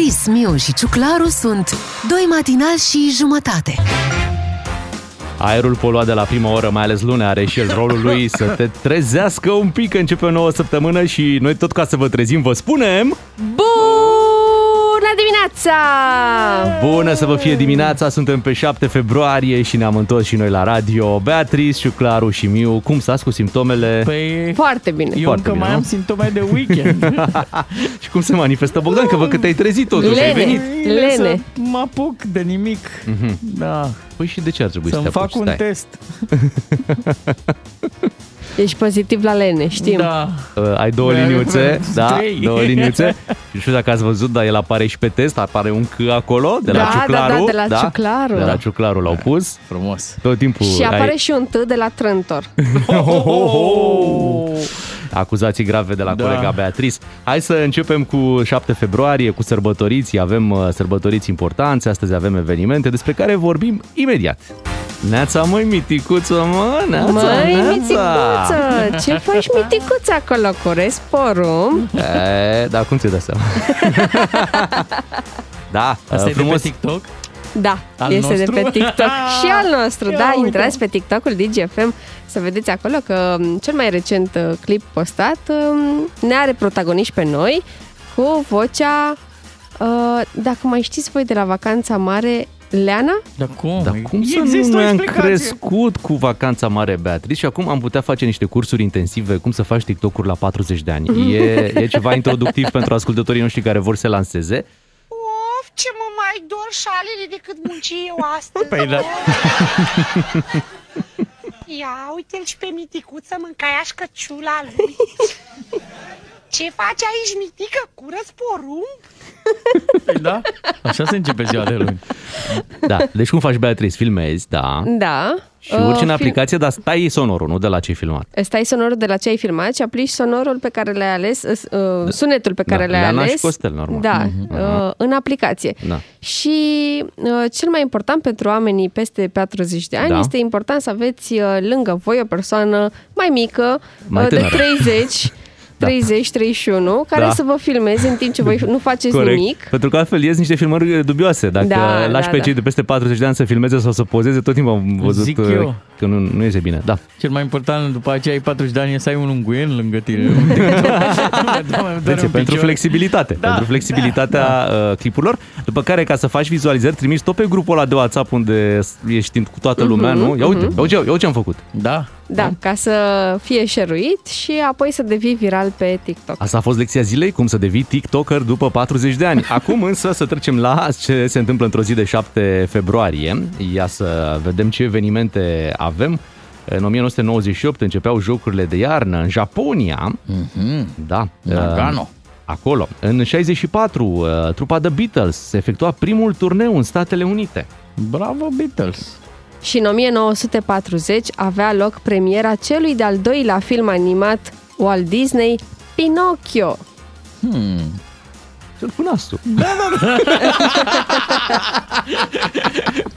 Beatrice, Miu și Ciuclaru sunt doi matinali și jumătate. Aerul poluat de la prima oră, mai ales luna, are și el rolul lui să te trezească un pic, începe o nouă săptămână și noi tot ca să vă trezim vă spunem... Bună dimineața! Bună să vă fie dimineața, suntem pe 7 februarie și ne-am întors și noi la radio. Beatrice, și Claru și Miu, cum stați cu simptomele? Păi, Foarte bine. eu Foarte încă bine, mai nu? am simptome de weekend. și cum se manifestă Bogdan? Că văd că te-ai trezit totuși, ai Lene. venit. Bine Lene. Să mă apuc de nimic. Da, Păi și de ce ar trebui să să-mi te fac apuci? un Stai. test. Ești pozitiv la lene, știm. Da. Uh, ai două Mai liniuțe, avem da, trei. două liniuțe. Și nu știu dacă ați văzut, dar el apare și pe test, apare un C acolo, de la Da, da, Ciuclaru. da, de la Ciuclaru. De la Ciuclaru l-au pus. Frumos. Tot timpul Și apare ai și un T de la Trântor. Oh! Acuzații grave de la Da. colega Beatrice. Hai să începem cu 7 februarie, cu sărbătoriții. Avem uh, sărbătoriți importanțe, astăzi avem evenimente despre care vorbim imediat. Neața, măi, miticuță, mă, neața, Măi, neața. miticuță, ce faci miticuță acolo? Curezi porumb? E, da, cum ți-ai dat seama? da, Asta uh, e de pe TikTok? Da, Al este nostru? de pe TikTok și al nostru. Ia da, uite. intrați pe TikTokul DGFM să vedeți acolo că m, cel mai recent uh, clip postat um, ne are protagoniști pe noi cu vocea, uh, dacă mai știți voi de la Vacanța Mare, Leana? Dar cum? Dar cum să Există nu o noi am explicație. crescut cu vacanța mare, Beatrice, și acum am putea face niște cursuri intensive, cum să faci TikTok-uri la 40 de ani. E, e ceva introductiv pentru ascultătorii noștri care vor să se lanseze. Of, ce mă mai dor șalele decât munci eu astăzi. Păi da. Ia, uite-l și pe miticuță, mâncaiaș căciula lui. Ce faci aici, mitică? Curăț porumb? Păi da? Așa se începe ziua de luni. Da. Deci cum faci, Beatrice? Filmezi, da. Da. Și urci uh, în aplicație, dar stai sonorul, nu de la ce ai filmat. Stai sonorul de la ce ai filmat și aplici sonorul pe care le-ai ales, uh, da. sunetul pe care da, le-ai Leanaș ales. Și Costel, normal. Da, uh-huh. uh, în aplicație. Da. Și uh, cel mai important pentru oamenii peste 40 de ani da. este important să aveți uh, lângă voi o persoană mai mică, mai uh, de 30, Da. 30-31, care da. să vă filmeze în timp ce voi nu faceți Corect. nimic. Pentru că altfel ies niște filmări dubioase. Dacă da, lași da, pe da. cei de peste 40 de ani să filmeze sau să pozeze, tot timpul am văzut Zic eu. Uh, că nu, nu iese bine. Da. Cel mai important după aceea ai 40 de ani e să ai un unguien lângă tine. Deci, pentru flexibilitate. Da, pentru flexibilitatea da, da. clipurilor. După care, ca să faci vizualizări, trimiți tot pe grupul ăla de WhatsApp unde ești cu toată mhm. lumea, uh-huh, nu? Ia uite, uh-huh. ia uite, ia uite ce am făcut. Da. Da, ca să fie șeruit și apoi să devii viral pe TikTok. Asta a fost lecția zilei, cum să devii TikToker după 40 de ani. Acum însă să trecem la ce se întâmplă într-o zi de 7 februarie. Ia să vedem ce evenimente avem. În 1998 începeau jocurile de iarnă în Japonia. Mhm. Da. Nagano. Uh, Acolo. În 64, uh, trupa The Beatles se efectua primul turneu în Statele Unite. Bravo Beatles. Și în 1940 avea loc premiera celui de-al doilea film animat Walt Disney, Pinocchio. Hmm. Cel cu nasul.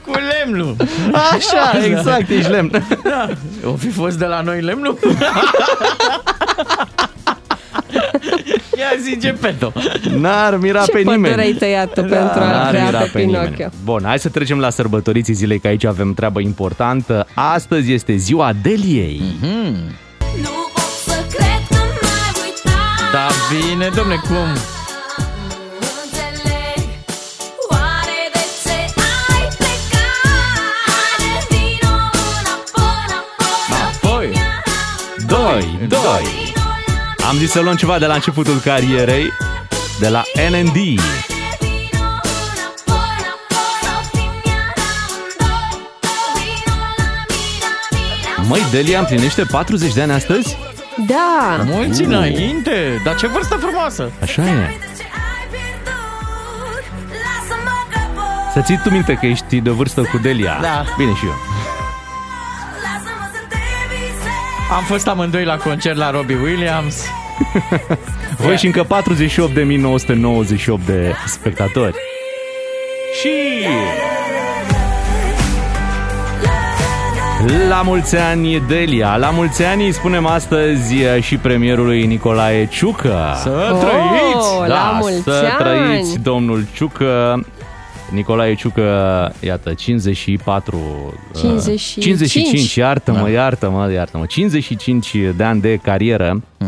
Cu lemnul. Așa, exact, ești lemn. Da. O fi fost de la noi lemnul? Ia zi Gepetto. N-ar mira Ce pe pădure nimeni. ai tăiat tu pentru a N-ar crea mira pe pe nimeni. Pinocchio? Bun, hai să trecem la sărbătoriții zilei, că aici avem treabă importantă. Astăzi este ziua Deliei. Mhm. Nu pot să cred că m-ai uitat Da, bine, domne, cum? Nu înțeleg Oare de ce ai plecat Vino înapoi, înapoi Apoi. Doi, doi. Am zis să luăm ceva de la începutul carierei, de la NND. Măi, Delia împlinește 40 de ani astăzi? Da, Mulți înainte. Dar ce vârstă frumoasă. Așa e. Să ții tu minte că ești de vârstă cu Delia. Da. Bine și eu. Am fost amândoi la concert la Robbie Williams. Voi și încă 48.998 de spectatori. Și... La mulți ani, Delia! La mulți ani îi spunem astăzi și premierului Nicolae Ciucă. Să Oh, trăiți! la mulți să ani! trăiți, domnul Ciucă. Nicolae Ciucă, iată, 54... uh, 55. 55, iartă-mă, iartă-mă, iartă-mă. 55 de ani de carieră.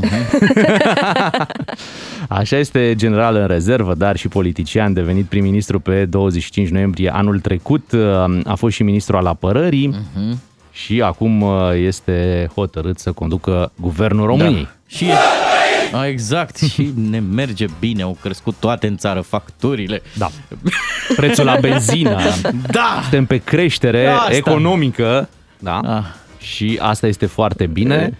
Așa este general în rezervă, dar și politician, devenit prim-ministru pe 25 noiembrie anul trecut. A fost și ministru al apărării și acum uh, este hotărât să conducă guvernul României. Da. Și a, exact, și ne merge bine, au crescut toate în țară facturile. Da. Prețul la benzină. Da! Suntem pe creștere Asta. economică. Da. Ah. Și asta este foarte bine.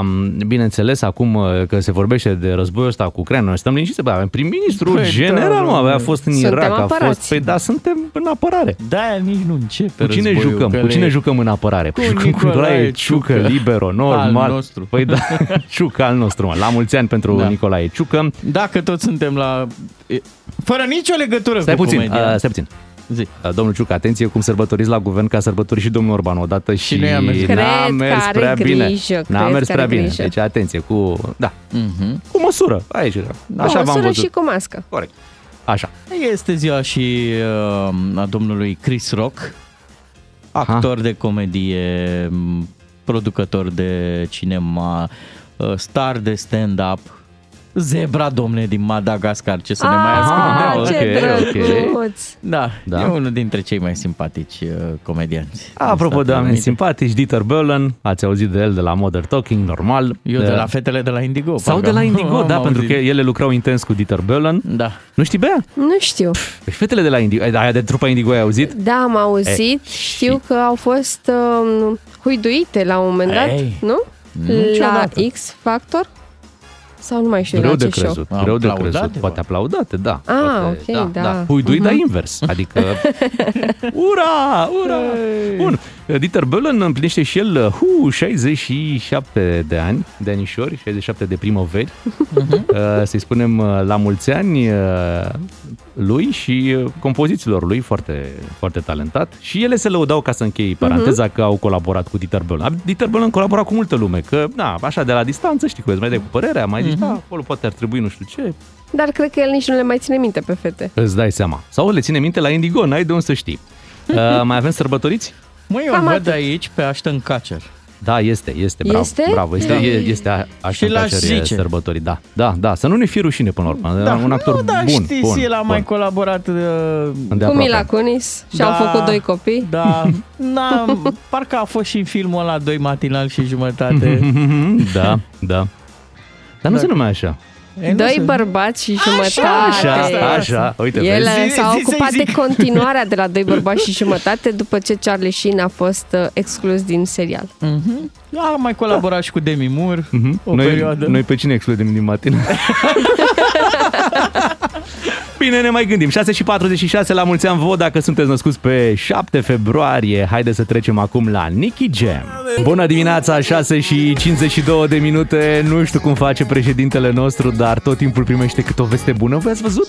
Um, Bineînțeles, acum uh, că se vorbește de războiul ăsta cu Ucraina, noi stăm liniștiți, bă, avem prim-ministru Păi, general, da, mă, a fost în Suntem Irak, a fost, apărați. păi da, suntem în apărare. De-aia nici nu începe Cu cine războiul, jucăm? că Cu le- cine jucăm în apărare? Cu Jucăm Nicolae Nicolae Ciucă, Ciucă. libero, normal. Al nostru. Păi da, Ciucă al nostru, mă. La mulți ani pentru Da. Nicolae Ciucă. Dacă toți suntem la... e, Fără nicio legătură Stai cu puțin, comedia. uh, stai puțin. Zi. Uh, Domnul Ciucă, atenție cum sărbătoriți la guvern ca sărbători și domnul Orban odată și, Și nu i-a mers. n-a Cred că mers are prea bine. grijă, N-a cred mers că prea are bine. grijă. Deci atenție, cu da, Mhm. cu măsură. Aici, așa Cu v-am măsură văzut. și cu mască. Corect. Așa. Este ziua și uh, a domnului Chris Rock, actor de comedie, m, producător de cinema, uh, star de stand-up, zebra, domne, din Madagascar, ce să ne mai Ah, ascundem. ce ok, ok. drăguț! Da, Da. da, e unul dintre cei mai simpatici uh, comedianți. din Apropo de Statele oameni Unite. simpatici, Dieter Bohlen, ați auzit de el de la Modern Talking, normal. Eu de la fetele de la Indigo. Sau parcă de la am- Indigo, am da, pentru auzit. că ele lucrau intens cu Dieter Bohlen. Da. Nu știi, Bea? Nu știu. Păi fetele de la Indigo, aia de trupa Indigo ai auzit? Da, am auzit. E, Știu și- că au fost um, huiduite la un moment dat, Ei, nu? La niciodată. X Factor? Sau nu mai știu Greu la de ce show. crezut, greu de Aplaudate, crezut. Poate bă. aplaudate, da. Ah, Poate, ok, da. da. da. Huidui, dar invers. Adică, ura, ura! Bun, Dieter Bohlen împlinește și el hu, 67 de ani, de anișori, 67 de primăveri. Uh, Să-i spunem uh, la mulți ani uh, lui și uh, compozițiilor lui, foarte, foarte talentat. Și ele se lăudau, ca să închei paranteza, că au colaborat cu Dieter Bohlen. Dieter Bohlen colabora cu multă lume, că, na, așa, de la distanță, știi cum, îți mai dai cu părerea, mai zici, da, acolo poate ar trebui nu știu ce, Dar cred că el nici nu le mai ține minte pe fete. Îți dai seama. Sau le ține minte la Indigo, n-ai de unde să știi. Uh, mai avem sărbătoriți? Măi, eu Cam văd atât. aici pe Ashton Kutcher. Da, este, este, bravo. Este? Bravo, este, Da. e, este a- așa Și l-aș zice. sărbătorii. Da, da, da, să nu ne fie rușine până la urmă. Da, un actor nu, da, bun, știți, bun, el a bun. mai colaborat uh, Cu Îndeaproape. Mila Kunis și Da. au făcut doi copii. Da, na, parcă a fost și în filmul ăla Doi matinal și jumătate. Da, da. Dar nu Da. se numea așa. E, nu Doi se- bărbați și jumătate. Așa, așa. Uite, El vezi? Zi- s-a zi- ocupat zi- zi. de continuarea de la Doi bărbați și jumătate după ce Charlie Sheen a fost uh, exclus din serial. Mhm. A mai colaborat și cu Demi Moore Mhm. o Noi, perioadă. noi pe cine excludem din matină? Bine, ne mai gândim. 6 și 46 la mulți ani vă dacă sunteți născuți pe 7 februarie. Haideți să trecem acum la Nicky Jam. Bună dimineața, 6 și 52 de minute. Nu știu cum face președintele nostru, dar tot timpul primește cât o veste bună. Voi ați văzut?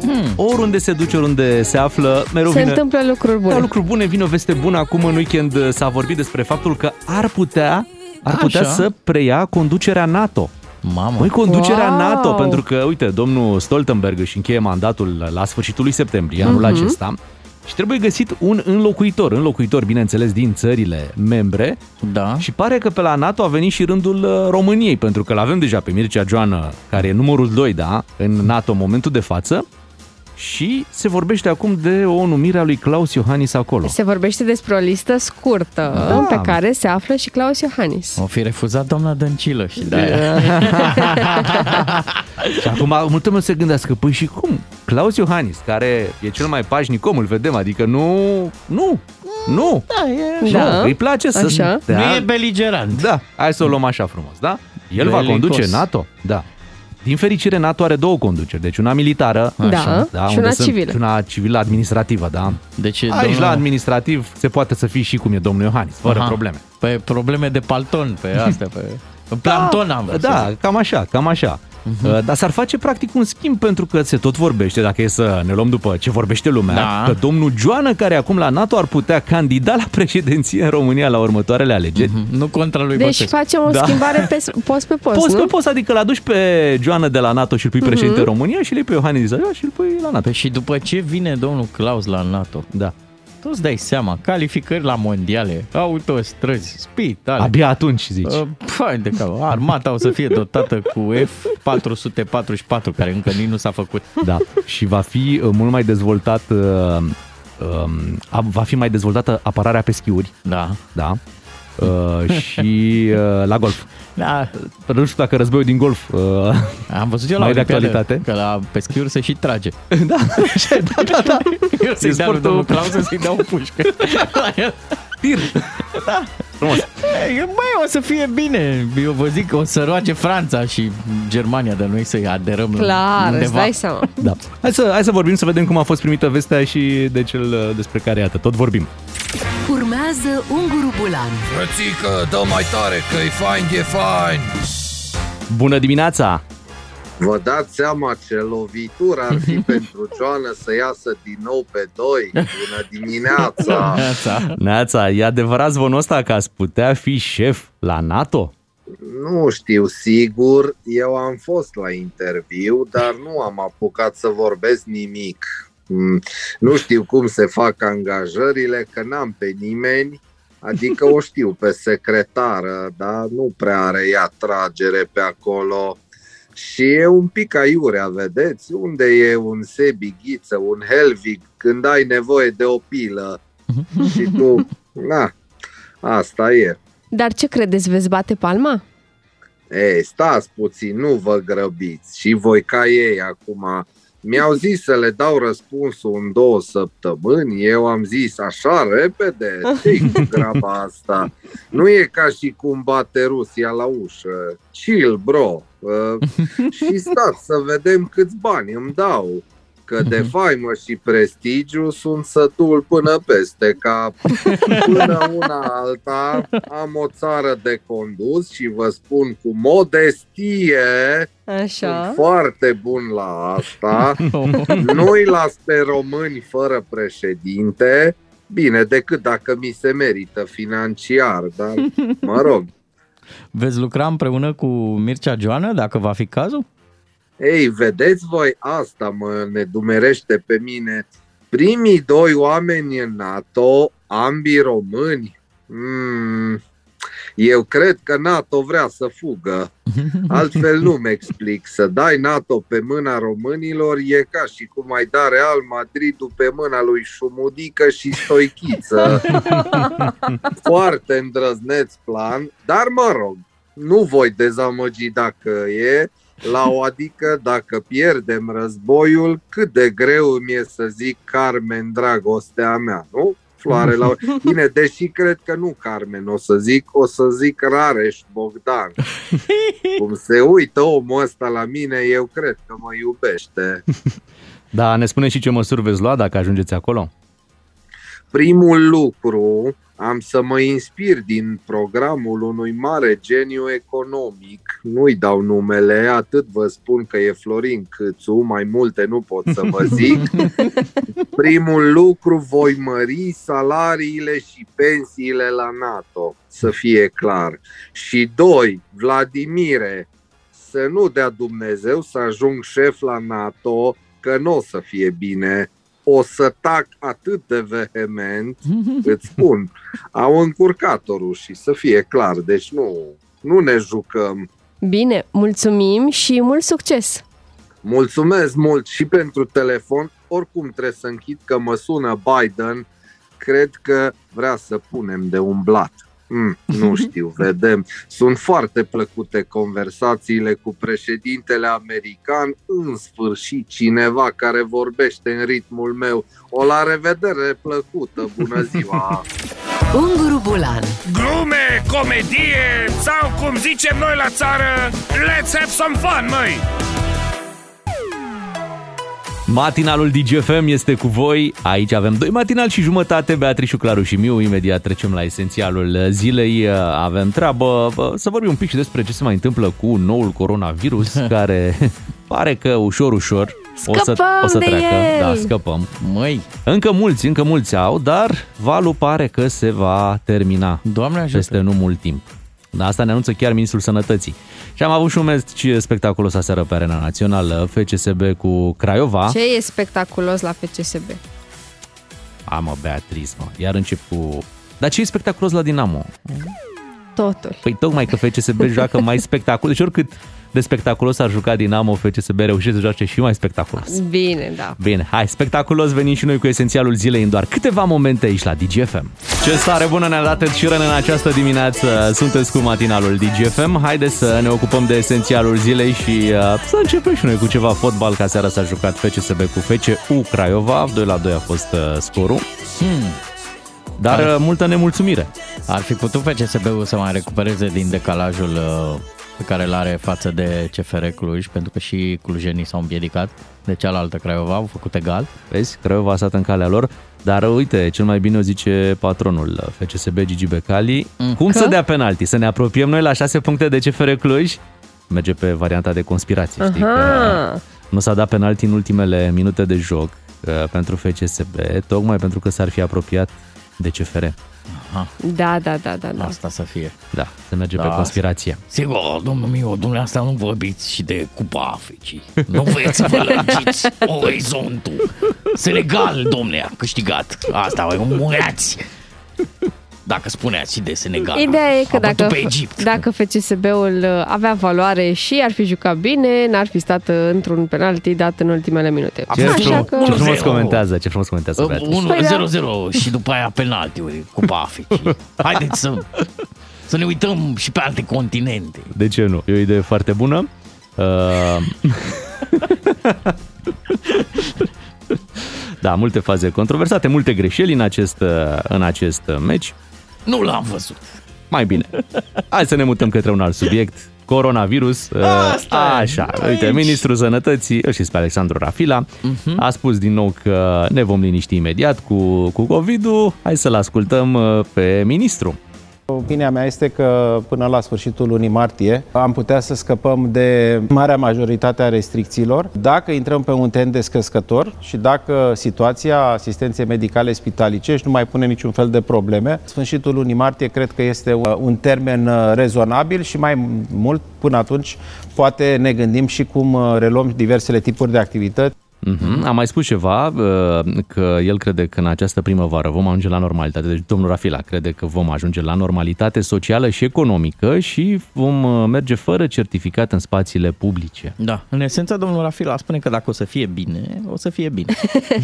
Hmm. Oriunde se duce, oriunde se află, mereu Se vine... întâmplă lucruri bune. Da, lucruri bune, vine o veste bună. Acum în weekend uh, s-a vorbit despre faptul că ar putea, ar putea Așa. să preia conducerea NATO. Mamă. Păi conducerea Wow! NATO, pentru că, uite, domnul Stoltenberg își încheie mandatul la sfârșitul lui septembrie anul Mhm. acesta și trebuie găsit un înlocuitor, înlocuitor, bineînțeles, din țările membre Da. și pare că pe la NATO a venit și rândul uh, României, pentru că l-avem deja pe Mircea Joană, care e numărul 2, da, în NATO în momentul de față și se vorbește acum de o numire a lui Claus Iohannis acolo. Se vorbește despre o listă scurtă Da. pe care se află și Claus Iohannis. O fi refuzat doamna Dăncilă și de Și acum multă lume se gândească, păi și cum? Claus Iohannis, care e cel mai pașnic om, îl vedem, adică nu, nu, nu, Da, e... Da. nu, îi place să... Așa. Nu Da, e beligerant. da, hai să o luăm așa frumos, da? El va Belicos. conduce NATO, da. Din fericire, NATO are două conduceri, deci una militară Da, și unde una sunt- civilă. Și una civilă administrativă, da. Deci, Aici domnul- la administrativ se poate să fii și cum e domnul Iohannis, fără Aha. probleme. Pe probleme de palton, pe astea, pe... pe Planton am vrut să Da, zic. cam așa, cam așa. Uh, Dar s-ar face practic un schimb pentru că se tot vorbește, dacă e să ne luăm după ce vorbește lumea, Da. că domnul Joană, care e acum la NATO, ar putea candida la președinție în România la următoarele alegeri. Nu contra lui Deci Băsescu. facem o Da. schimbare pe, post pe post, Poți nu? pe post, adică l aduci pe Joană de la NATO și îl pui președinte România și îl iei pe Iohannis Dizariu și îl pui la NATO. Păi și după ce vine domnul Claus la NATO, Da. Tu îți dai seama, calificări la mondiale, autostrăzi, spitale. Abia atunci zici. Uh, Păi de cap, armata o să fie dotată cu F-444, care încă nici nu s-a făcut. Da. Și va fi uh, mult mai dezvoltat uh, um, a- va fi mai dezvoltată apărarea pe schiuri, Da. da? Uh, și uh, la golf. da. Nu știu dacă războiul din golf uh, Am văzut eu la Mai de Olimpiadă actualitate? că la pe schiuri se și trage. da, așa, da, da, da. Eu să-i E dea lui sportul- domnul Claus să-i dau o pușcă. Tir. Frumos. Ei, Băi, o să fie bine. Eu vă zic că o să roage Franța și Germania de noi să-i aderăm Clar, îți undeva. dai seama. Da. Hai să, hai să vorbim, să vedem cum a fost primită vestea și de cel uh, despre care, iată, tot vorbim. Urmează Unguru Bulan Frățică, dă mai tare, că e fain, e fain Bună dimineața! Vă dați seama ce lovitură ar fi pentru Joană să iasă din nou pe doi? Bună dimineața! Neața. Neața, e adevărat zvonul ăsta că ați putea fi șef la NATO? Nu știu sigur, eu am fost la interviu, dar nu am apucat să vorbesc nimic. Mm, Nu știu cum se fac angajările, că n-am pe nimeni, adică o știu pe secretară, dar nu prea are ea tragere pe acolo. Și e un pic aiurea, vedeți? Unde e un Sebi Ghiță, un Helvig, când ai nevoie de o pilă și tu, na, asta e. Dar ce credeți, veți bate palma? Ei, stați puțin, nu vă grăbiți. Și voi ca ei acum. Mi-au zis să le dau răspunsul în două săptămâni. Eu am zis așa repede, ce cu graba asta? Nu e ca și cum bate Rusia la ușă. Chill, bro. Uh, și stați să vedem câți bani îmi dau. Că de faimă și prestigiu sunt sătul până peste cap. Până una alta am o țară de condus și vă spun cu modestie Așa. sunt foarte bun la asta. Nu-i las pe români fără președinte. Bine, decât dacă mi se merită financiar, dar mă rog. Veți lucra împreună cu Mircea Joană, dacă va fi cazul? Ei, vedeți voi, asta mă nedumerește pe mine. Primii doi oameni în NATO, ambii români, mm, eu cred că NATO vrea să fugă. Altfel nu-mi explic. Să dai NATO pe mâna românilor e ca și cum ai da Real Madridul pe mâna lui Șumudică și Stoichiță. Foarte îndrăzneț plan, dar mă rog, nu voi dezamăgi dacă e, la o adică dacă pierdem războiul, cât de greu îmi e să zic Carmen, dragostea mea, nu? Floare la... Bine, deși cred că nu Carmen o să zic, o să zic Rareș Bogdan. Cum se uită omul ăsta la mine, eu cred că mă iubește. Da, ne spune și ce măsuri veți lua dacă ajungeți acolo. Primul lucru, am să mă inspir din programul unui mare geniu economic. Nu-i dau numele, atât vă spun că e Florin Câțu, mai multe nu pot să vă zic. Primul lucru, voi mări salariile și pensiile la NATO, să fie clar. Și doi, Vladimire, să nu dea Dumnezeu să ajung șef la NATO, că nu o să fie bine. O să tac atât de vehement, îți spun, au încurcat-o rușii, să fie clar. Deci nu, nu ne jucăm. Bine, mulțumim și mult succes! Mulțumesc mult și pentru telefon. Oricum trebuie să închid că mă sună Biden. Cred că vrea să punem de umblat. Mm, nu știu, vedem. Sunt foarte plăcute conversațiile cu președintele american. În sfârșit, cineva care vorbește în ritmul meu. O la revedere plăcută. Bună ziua! Unguru Bulan Glume, comedie sau cum zicem noi la țară Let's have some fun, măi Matinalul DGFM este cu voi. Aici avem doi matinal și jumătate, Beatrice, Claru și Miu. Imediat trecem la esențialul zilei. Avem treabă bă, să vorbim un pic și despre ce se mai întâmplă cu noul coronavirus, care pare că ușor, ușor o să, Scăpăm o să de treacă. el! Da, scăpăm. Măi, Încă mulți, încă mulți au, dar valul pare că se va termina Doamne ajută. peste nu mult timp. Da, Asta ne anunță chiar Ministrul Sănătății. Și am avut și un meci spectaculos aseară pe Arena Națională, FCSB cu Craiova. Ce e spectaculos la FCSB? Am mă, Beatriz, mă. Iar încep cu... Dar ce e spectaculos la Dinamo? Totul. Păi tocmai că FCSB joacă mai spectaculos. Deci oricât de spectaculos ar juca Dinamo, FCSB reușește să joace și mai spectaculos. Bine, da. Bine, hai, spectaculos venim și noi cu esențialul zilei în doar câteva momente aici la DGFM. Ce stare bună ne-a dat Ed Sheeran în această dimineață. Sunteți cu matinalul DGFM. Haideți să ne ocupăm de esențialul zilei și uh, să începem și noi cu ceva fotbal. Ca seara s-a jucat FCSB cu FCU Craiova. 2 la 2 a fost uh, scorul. hmm, Dar uh, multă nemulțumire. ar fi putut FCSB-ul să mai recupereze din decalajul uh, pe care îl are față de CFR Cluj, pentru că și clujenii s-au împiedicat de cealaltă Craiova, au făcut egal. Vezi, Craiova a stat în calea lor. Dar uite, cel mai bine o zice patronul uh, FCSB Gigi Becali. Cum Că? să dea penalti? Să ne apropiem noi la 6 puncte de CFR Cluj? Merge pe varianta de conspirație, știi? Că Aha. nu s-a dat penalti în ultimele minute de joc uh, pentru FCSB, tocmai pentru că s-ar fi apropiat de CFR. Da, da, da, da, da. Asta să fie. Da, se merge pe Da. conspirație. Sigur, domnul meu, dumneavoastră nu vorbiți și de Cupa Africii. Nu vreți să vă lărgiți orizontul. Senegal, domne, a câștigat. Asta, vă mureați. Dacă spuneați și de Senegal. Ideea e că A bătut dacă, pe Egipt. dacă FCSB-ul uh, avea valoare și ar fi jucat bine, n-ar fi stat uh, într-un penalti dat în ultimele minute. Ce, Așa frum- că- ce frumos 1-0. comentează, ce frumos comentează Uh, Beatrice. 1 Păi da. 0-0 și după aia penaltiuri, Cupa Africii. Haideți să, să ne uităm și pe alte continente. De ce nu? E o idee foarte bună. Uh... da, multe faze controversate, multe greșeli în acest, uh, în acest uh, meci. Nu l-am văzut. Mai bine. Hai să ne mutăm către un alt subiect. Coronavirus. Uh, Asta e. Așa, uite, Aici. ministrul sănătății, îl știți pe Alexandru Rafila, a spus din nou că ne vom liniști imediat cu, cu COVID-ul. Hai să-l ascultăm uh, pe ministru. Opinia mea este că până la sfârșitul lunii martie am putea să scăpăm de marea majoritate a restricțiilor dacă intrăm pe un trend descrescător și dacă situația asistenței medicale spitalicești nu mai pune niciun fel de probleme. Sfârșitul lunii martie cred că este un- un termen uh, rezonabil și mai mult până atunci poate ne gândim și cum uh, reluăm diversele tipuri de activități. Uh-huh. Am mai spus ceva, uh, că el crede că în această primăvară vom ajunge la normalitate. Deci domnul Rafila crede că vom ajunge la normalitate socială și economică și vom uh, merge fără certificat în spațiile publice. Da, în esență, domnul Rafila spune că dacă o să fie bine, o să fie bine.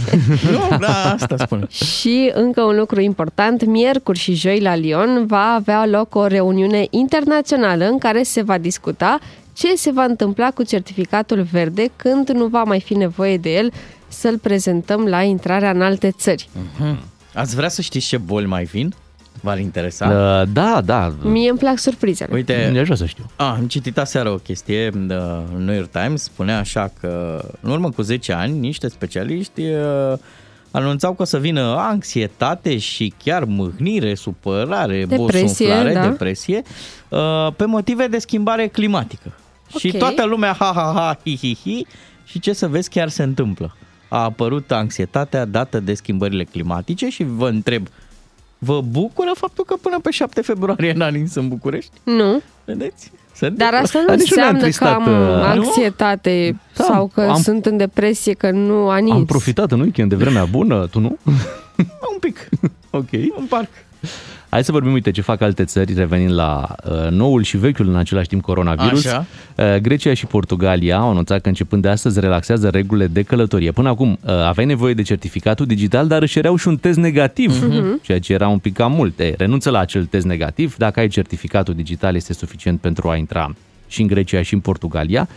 nu, da, asta spune. Și încă un lucru important, miercuri și joi la Lyon va avea loc o reuniune internațională în care se va discuta ce se va întâmpla cu certificatul verde când nu va mai fi nevoie de el să-l prezentăm la intrarea în alte țări. Ați vrea să știți ce boli mai vin? V-ar interesa? Uh, Da, da, Mie îmi plac surprizele. Uite, mi-aș vrea să știu. A, am citit aseară o chestie, de New York Times spunea așa că în urmă cu 10 ani niște specialiști uh, anunțau că o să vină anxietate și chiar mâhnire, supărare, Depresie, bosunflare, da. depresie, uh, pe motive de schimbare climatică. Și Ok. toată lumea ha ha ha hi hi hi și ce să vezi chiar se întâmplă. A apărut anxietatea dată de schimbările climatice și vă întreb, vă bucură faptul că până pe 7 februarie n-a nins în București? Nu, Vedeți? Se dar asta nu Dar nici nu ne-a înseamnă că am întristat, uh, anxietate Da, sau că am- sunt în depresie, că nu a nins. Am profitat în weekend de vremea bună, tu nu? Un pic, ok. un parc. Hai să vorbim, uite, ce fac alte țări, revenind la uh, noul și vechiul în același timp coronavirus. Așa. Uh, Grecia și Portugalia au anunțat că începând de astăzi relaxează regulile de călătorie. Până acum uh, aveai nevoie de certificatul digital, dar își cereau și un test negativ, ceea ce era un pic cam mult. E, renunță la acel test negativ, dacă ai certificatul digital este suficient pentru a intra și în Grecia și în Portugalia.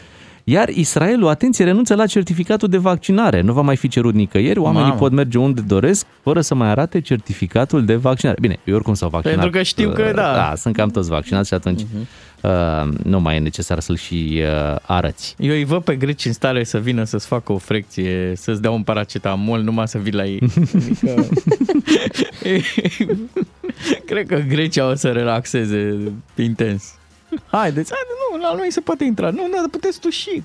Iar Israelul, atenție, renunță la certificatul de vaccinare. Nu va mai fi cerut nicăieri, oamenii Mamă. pot merge unde doresc fără să mai arate certificatul de vaccinare. Bine, eu oricum s-au vaccinat. Pentru că știu că Uh, da. Da, sunt cam toți vaccinați și atunci uh, nu mai e necesar să-l și uh, arăți. Eu îi văd pe greci în stare să vină să-ți facă o frecție, să-ți dea un paracetamol, numai să vii la ei. Adică... Cred că Grecia o să relaxeze intens. Haideți, haide, nu, la noi se poate intra. Nu, nu, dar puteți tu și.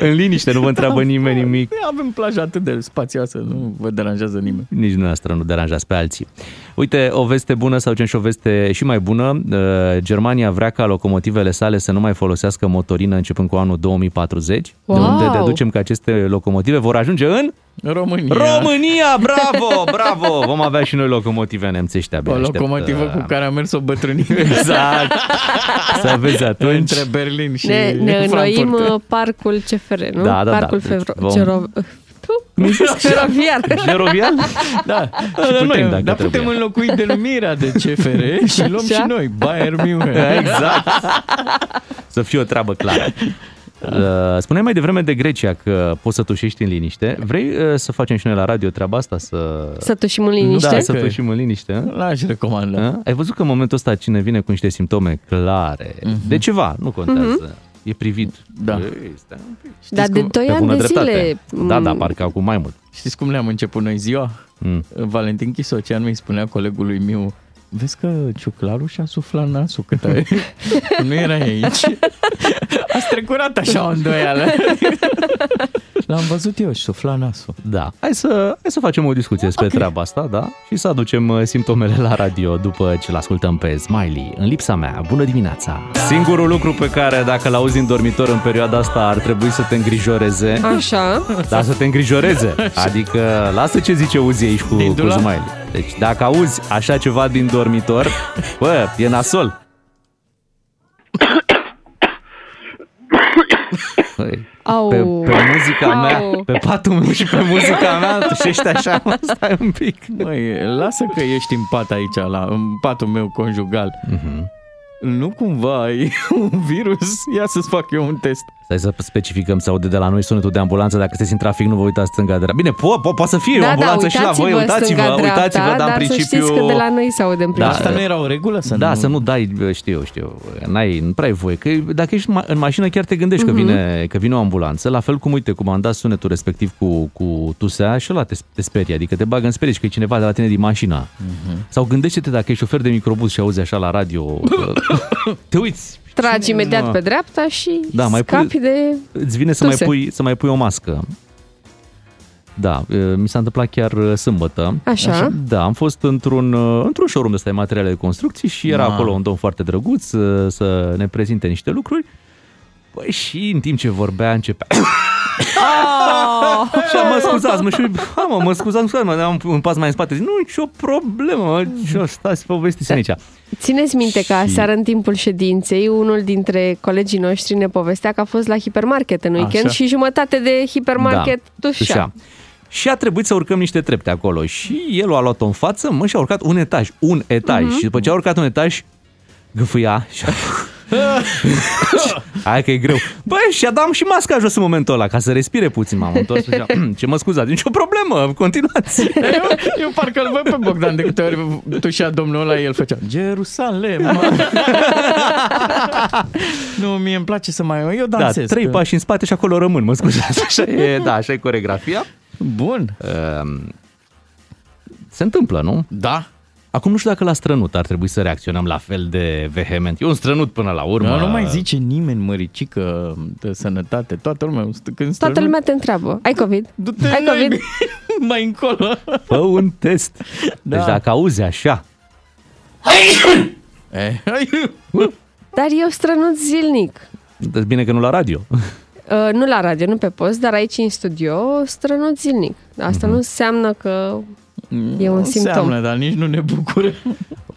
În liniște, nu vă întreabă nimeni nimic. Avem plaja atât de spațioasă, nu vă deranjează nimeni. Nici dumneavoastră nu deranjați pe alții. Uite, o veste bună sau gen și o veste și mai bună. Uh, Germania vrea ca locomotivele sale să nu mai folosească motorină începând cu anul 2040, Wow! de unde deducem că aceste locomotive vor ajunge în România. România! Bravo, bravo! Vom avea și noi locomotive nemțești abia. O aștept, locomotivă uh, cu care a mers o bătrânire. Exact. Să vezi atunci. Între Berlin și Ne, ne înnoim Frankfurt. uh, parcul CFR, nu? Da, da, da. Parcul Deci Fevro... vom- Gero... Tu? Feroviar. Gerovial? Da, Da, și noi, putem, dacă dar trebuie. putem înlocui denumirea de CFR și luăm Așa? și noi Bayern München. Exact. Să fie o treabă clară. Uh, Spuneai mai devreme de Grecia că poți să tușești în liniște. Vrei uh, să facem și noi la radio treaba asta? Să, Să tușim în liniște? da, să Că- tușim în liniște? uh? L-aș recomanda. Uh? Ai văzut că în momentul ăsta cine vine cu niște simptome clare, de ceva, nu contează, e privit. Da. Ei, stai un pic. Dar de cum- 2 Pe ani bună de dreptate. zile... Da, da, mm, parcă acum mai mult. Știți cum le-am început noi ziua? Mm. Valentin Chisocean mi spunea colegului meu Vezi că ciuclarul și-a suflat nasul cât ai... nu era aici. A strecurat așa o îndoială. L-am văzut eu și sufla nasul. Da. Hai să, hai să facem o discuție despre okay. treaba asta, da? Și să aducem uh, simptomele la radio după ce l-ascultăm pe Smiley. În lipsa mea, bună dimineața! Singurul lucru pe care dacă l-auzi în dormitor în perioada asta ar trebui să te îngrijoreze, Așa. da, să te îngrijoreze. Adică lasă ce zice Uzi aici cu, Din cu dulap? Smiley. Deci dacă auzi așa ceva din dormitor, bă, e nasol. Păi, Au. pe, pe muzica mea, Au. pe patul meu și pe muzica mea, tușești așa, mă, stai un pic. Măi, lasă că ești în pat aici, la, în patul meu conjugal. Mhm. Nu cumva ai un virus? Ia să-ți fac eu un test. Stai să specificăm, se aude de la noi sunetul de ambulanță, dacă sunteți în trafic nu vă uitați stânga-dreapta. Bine, po- po- poate să fie o Da, da, ambulanță și la voi, uitați-vă, stânga-dreapta, uitați-vă, dar în dar principiu... să știți că de la noi se aude în Da, principiu. Asta nu era o regulă? Să da, nu... să nu dai, știu, știu, n-ai, nu prea ai voie, că dacă ești ma- în mașină chiar te gândești Mhm. că, vine, că vine o ambulanță, la fel cum, uite, cum am dat sunetul respectiv cu, cu tusea și ăla te, te sperie, adică te bagă în sperie și că e cineva de la tine din mașină. Mhm. Sau gândește-te dacă ești șofer de microbuz și auzi așa la radio, te uiți, Tragi imediat mă? pe dreapta și Da, mai pui- scapi de... îți vine să mai, Tuse. pui, să mai pui o mască. Da, e, mi s-a întâmplat chiar e, sâmbătă. Așa? Da, am fost într-un, e, într-un showroom de ăsta de materiale de construcții și era Ma. acolo un domn foarte drăguț e, să ne prezinte niște lucruri. Păi și în timp ce vorbea începea... Oh! și am mă scuzați, mă, și ha, mă, mă scuzați, mă, scuzați, mă, am un pas mai în spate. Zic, nu, nicio problemă, mă, ce stați povestiți aici. Țineți minte că Și- aseară în timpul ședinței, unul dintre colegii noștri ne povestea că a fost la hipermarket în weekend Așa. și jumătate de hipermarket Da, tușea. tușea. Și a trebuit să urcăm niște trepte acolo. Și el a luat-o în față, mă, și a urcat un etaj. Un etaj. Mhm. Și după ce a urcat un etaj, gâfâia și a... Hai că e greu. Băi, și-a dat și masca jos în momentul ăla, ca să respire puțin. M-am întors și zicea, ce mă scuzați, nicio problemă, continuați. Eu, eu parcă îl văd pe Bogdan de câte ori tușea domnul ăla, el făcea Jerusalem. mă." nu, mie îmi place să mai... Eu Da, dansez. trei că- pași în spate și acolo rămân, mă scuzați. Așa e, da, așa e coregrafia. Bun. Um, Se întâmplă, nu? Da. Acum nu știu dacă la strănut ar trebui să reacționăm la fel de vehement. Eu un strănut până la urmă. Nu, nu mai zice nimeni măricică de sănătate. Toată lumea, când Toată lumea te întreabă. Ai COVID? Du-te Ai naibii. COVID? mai încolo. Fă un test. Da. Deci dacă auzi așa, Eh, Dar eu strănut zilnic. deci bine că nu la radio. Uh, nu la radio, nu pe post, dar aici în studio strănut zilnic. Asta nu înseamnă că e un simptom. Înseamnă, dar nici nu ne bucură.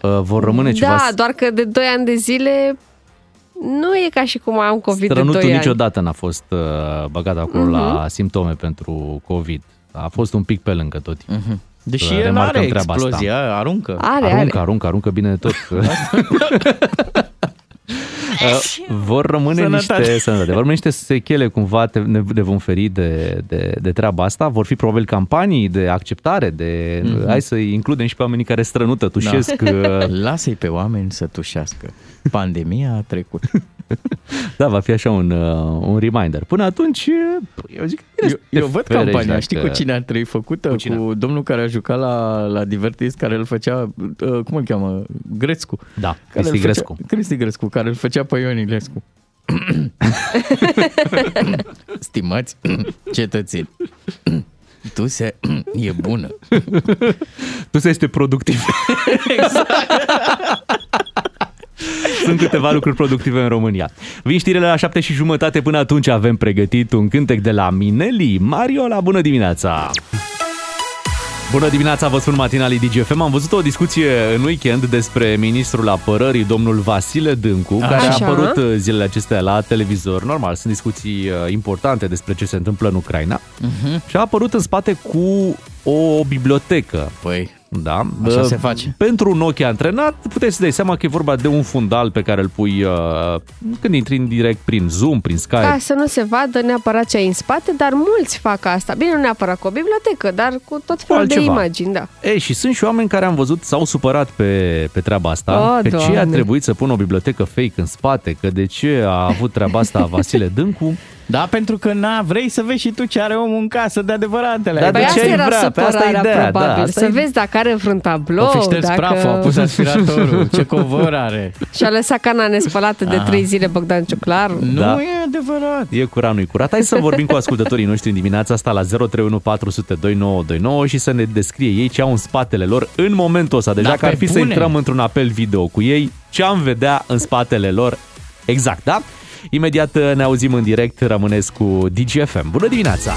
Uh, Vor rămâne ceva Da, doar că de 2 ani de zile nu e ca și cum am COVID de Strănutul 2 ani. niciodată n-a fost uh, băgat acolo Mhm. la simptome pentru COVID. A fost un pic pe lângă tot. Mhm. Deși Să el remarcăm are treaba asta. explozie, aruncă. Are, aruncă, are. aruncă, aruncă bine de tot. Uh, vor rămâne Sănătate. niște sănătate. Vor rămâne niște sechele cumva te, ne, ne vom feri de, de, de treaba asta. Vor fi probabil campanii de acceptare, de Mhm. hai să includem și pe oamenii care strănută, tușesc. Da. uh, Lasă-i pe oameni să tușească. Pandemia a trecut. Da, va fi așa un, uh, un reminder. Până atunci, uh, eu zic... bine Eu, să te eu văd ferești campania, dacă- știi cu cine ar trebui făcută? Cu, cine? cu domnul care a jucat la, la Divertis, care îl făcea, uh, cum îl cheamă? Grețcu. Da, Care Cristi îl făcea- Grescu. Cristi Grescu, care îl făcea pe Ion Ilescu. Stimați cetățeni, tu se e bună. Tu să este productiv. Sunt câteva lucruri productive în România. Vin știrile la șapte și jumătate, până atunci avem pregătit un cântec de la Mineli. Mariola, bună dimineața! Bună dimineața, vă spun matinalii DGFM. Am văzut o discuție în weekend despre ministrul apărării, domnul Vasile Dâncu, care a Așa. apărut uh, zilele acestea la televizor. Normal, sunt discuții uh, importante despre ce se întâmplă în Ucraina. Și a apărut în spate cu o bibliotecă. Păi, Da, Așa Uh, se face. Pentru un ochi antrenat, puteți să dai seama că e vorba de un fundal pe care îl pui uh, când intri în direct prin Zoom, prin Skype. Ca să nu se vadă neapărat ce ai în spate, dar mulți fac asta. Bine, nu neapărat cu o bibliotecă, dar cu tot felul de altceva. imagini, da. Ei, și sunt și oameni care am văzut s-au supărat pe, pe treaba asta, O, că ce a Doamne. trebuit să pună o bibliotecă fake în spate, că de ce a avut treaba asta Vasile Dâncu. Da, pentru că na, vrei să vezi și tu ce are omul în casă de adevăratele. Da, Păi de ce asta ai era vrea? Pe asta e supărarea, ideea, da, probabil. asta să e- vezi dacă are vreun tablou, O fi șters dacă... praful, a pus aspiratorul, ce covor are. Și a lăsat cana nespălată de Aha. trei zile Bogdan Ciuclaru. Nu Da. e adevărat. E curat, nu-i curat. Hai să vorbim cu ascultătorii noștri în dimineața asta la 031 400 2929 și să ne descrie ei ce au în spatele lor în momentul ăsta. Deci Da, dacă ar pe fi să bune. intrăm într-un apel video cu ei, ce am vedea în spatele lor exact, da? Imediat uh, ne auzim în direct, rămâneți cu DGFM. Bună dimineața!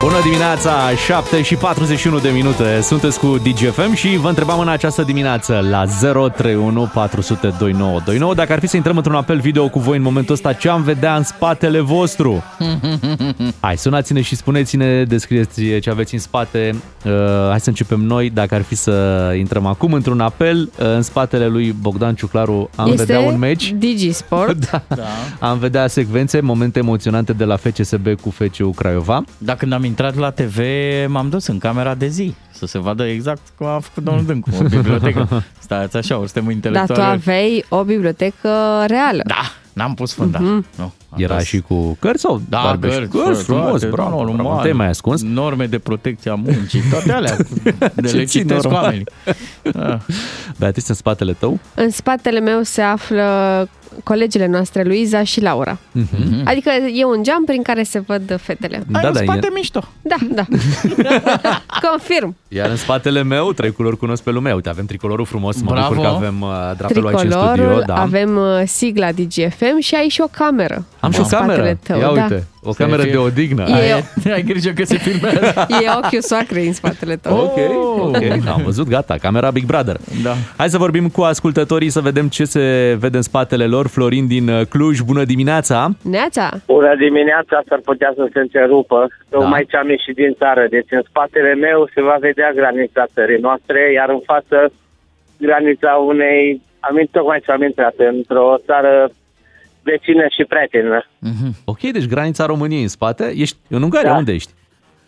Bună dimineața, 7 și 41 de minute. Sunteți cu DGFM și vă întrebam în această dimineață la 031 400 2929 dacă ar fi să intrăm într-un apel video cu voi în momentul ăsta, ce am vedea în spatele vostru? Hai, sunați-ne și spuneți-ne, descrieți ce aveți în spate. Uh, hai să începem noi. Dacă ar fi să intrăm acum într-un apel, uh, în spatele lui Bogdan Ciuclaru am este vedea un meci. Digisport. Da. da. Am vedea secvențe, momente emoționante de la FCSB cu FCU Craiova. Dar când am intrat la TV, m-am dus în camera de zi să se vadă exact cum a făcut domnul Dâncu, o bibliotecă. Stați așa, o suntem Dar intelectuali. tu aveai o bibliotecă reală. Da, n-am pus fundal. Mhm. Nu, am Era pus- și cu cărți sau Da, doar beș- cărți, cărți frumos, toate, bravo, normal. bravo, nu te-ai mai ascuns. Norme de protecție a muncii, toate alea. De Ce le ții citesc normal. oamenii. Da. Beatrice, în spatele tău? În spatele meu se află colegele noastre, Luiza și Laura. Mhm. Adică e un geam prin care se văd fetele. Ai Da, un da, spate e- mișto. Da, da. Confirm. Iar în spatele meu, trei culori cunosc pe lumea. Uite, avem tricolorul frumos, mă Bravo. bucur că avem uh, drapelul aici în Tricolorul, studio. Da. avem uh, sigla DGFM și ai și o cameră. Am și o în spatele cameră. Tău, Ia da. Uite, o cameră fie- de odihnă. E- Ai, ai grijă că se filmează. E ochiul soacrei în spatele tău. Ok, ok, am văzut, gata, camera Big Brother. Da. Hai să vorbim cu ascultătorii să vedem ce se vede în spatele lor. Florin din uh, Cluj, bună dimineața! Neața, Bună dimineața, s-ar putea să se încerupă. Tocmai ce am ieșit din țară. Deci în spatele meu se va vedea granița țării noastre, iar în față granița unei... Am tocmai ce am intrat într-o țară vecină și prietenă. Ok, deci granița României în spate. Ești în Ungaria? Da. Unde ești?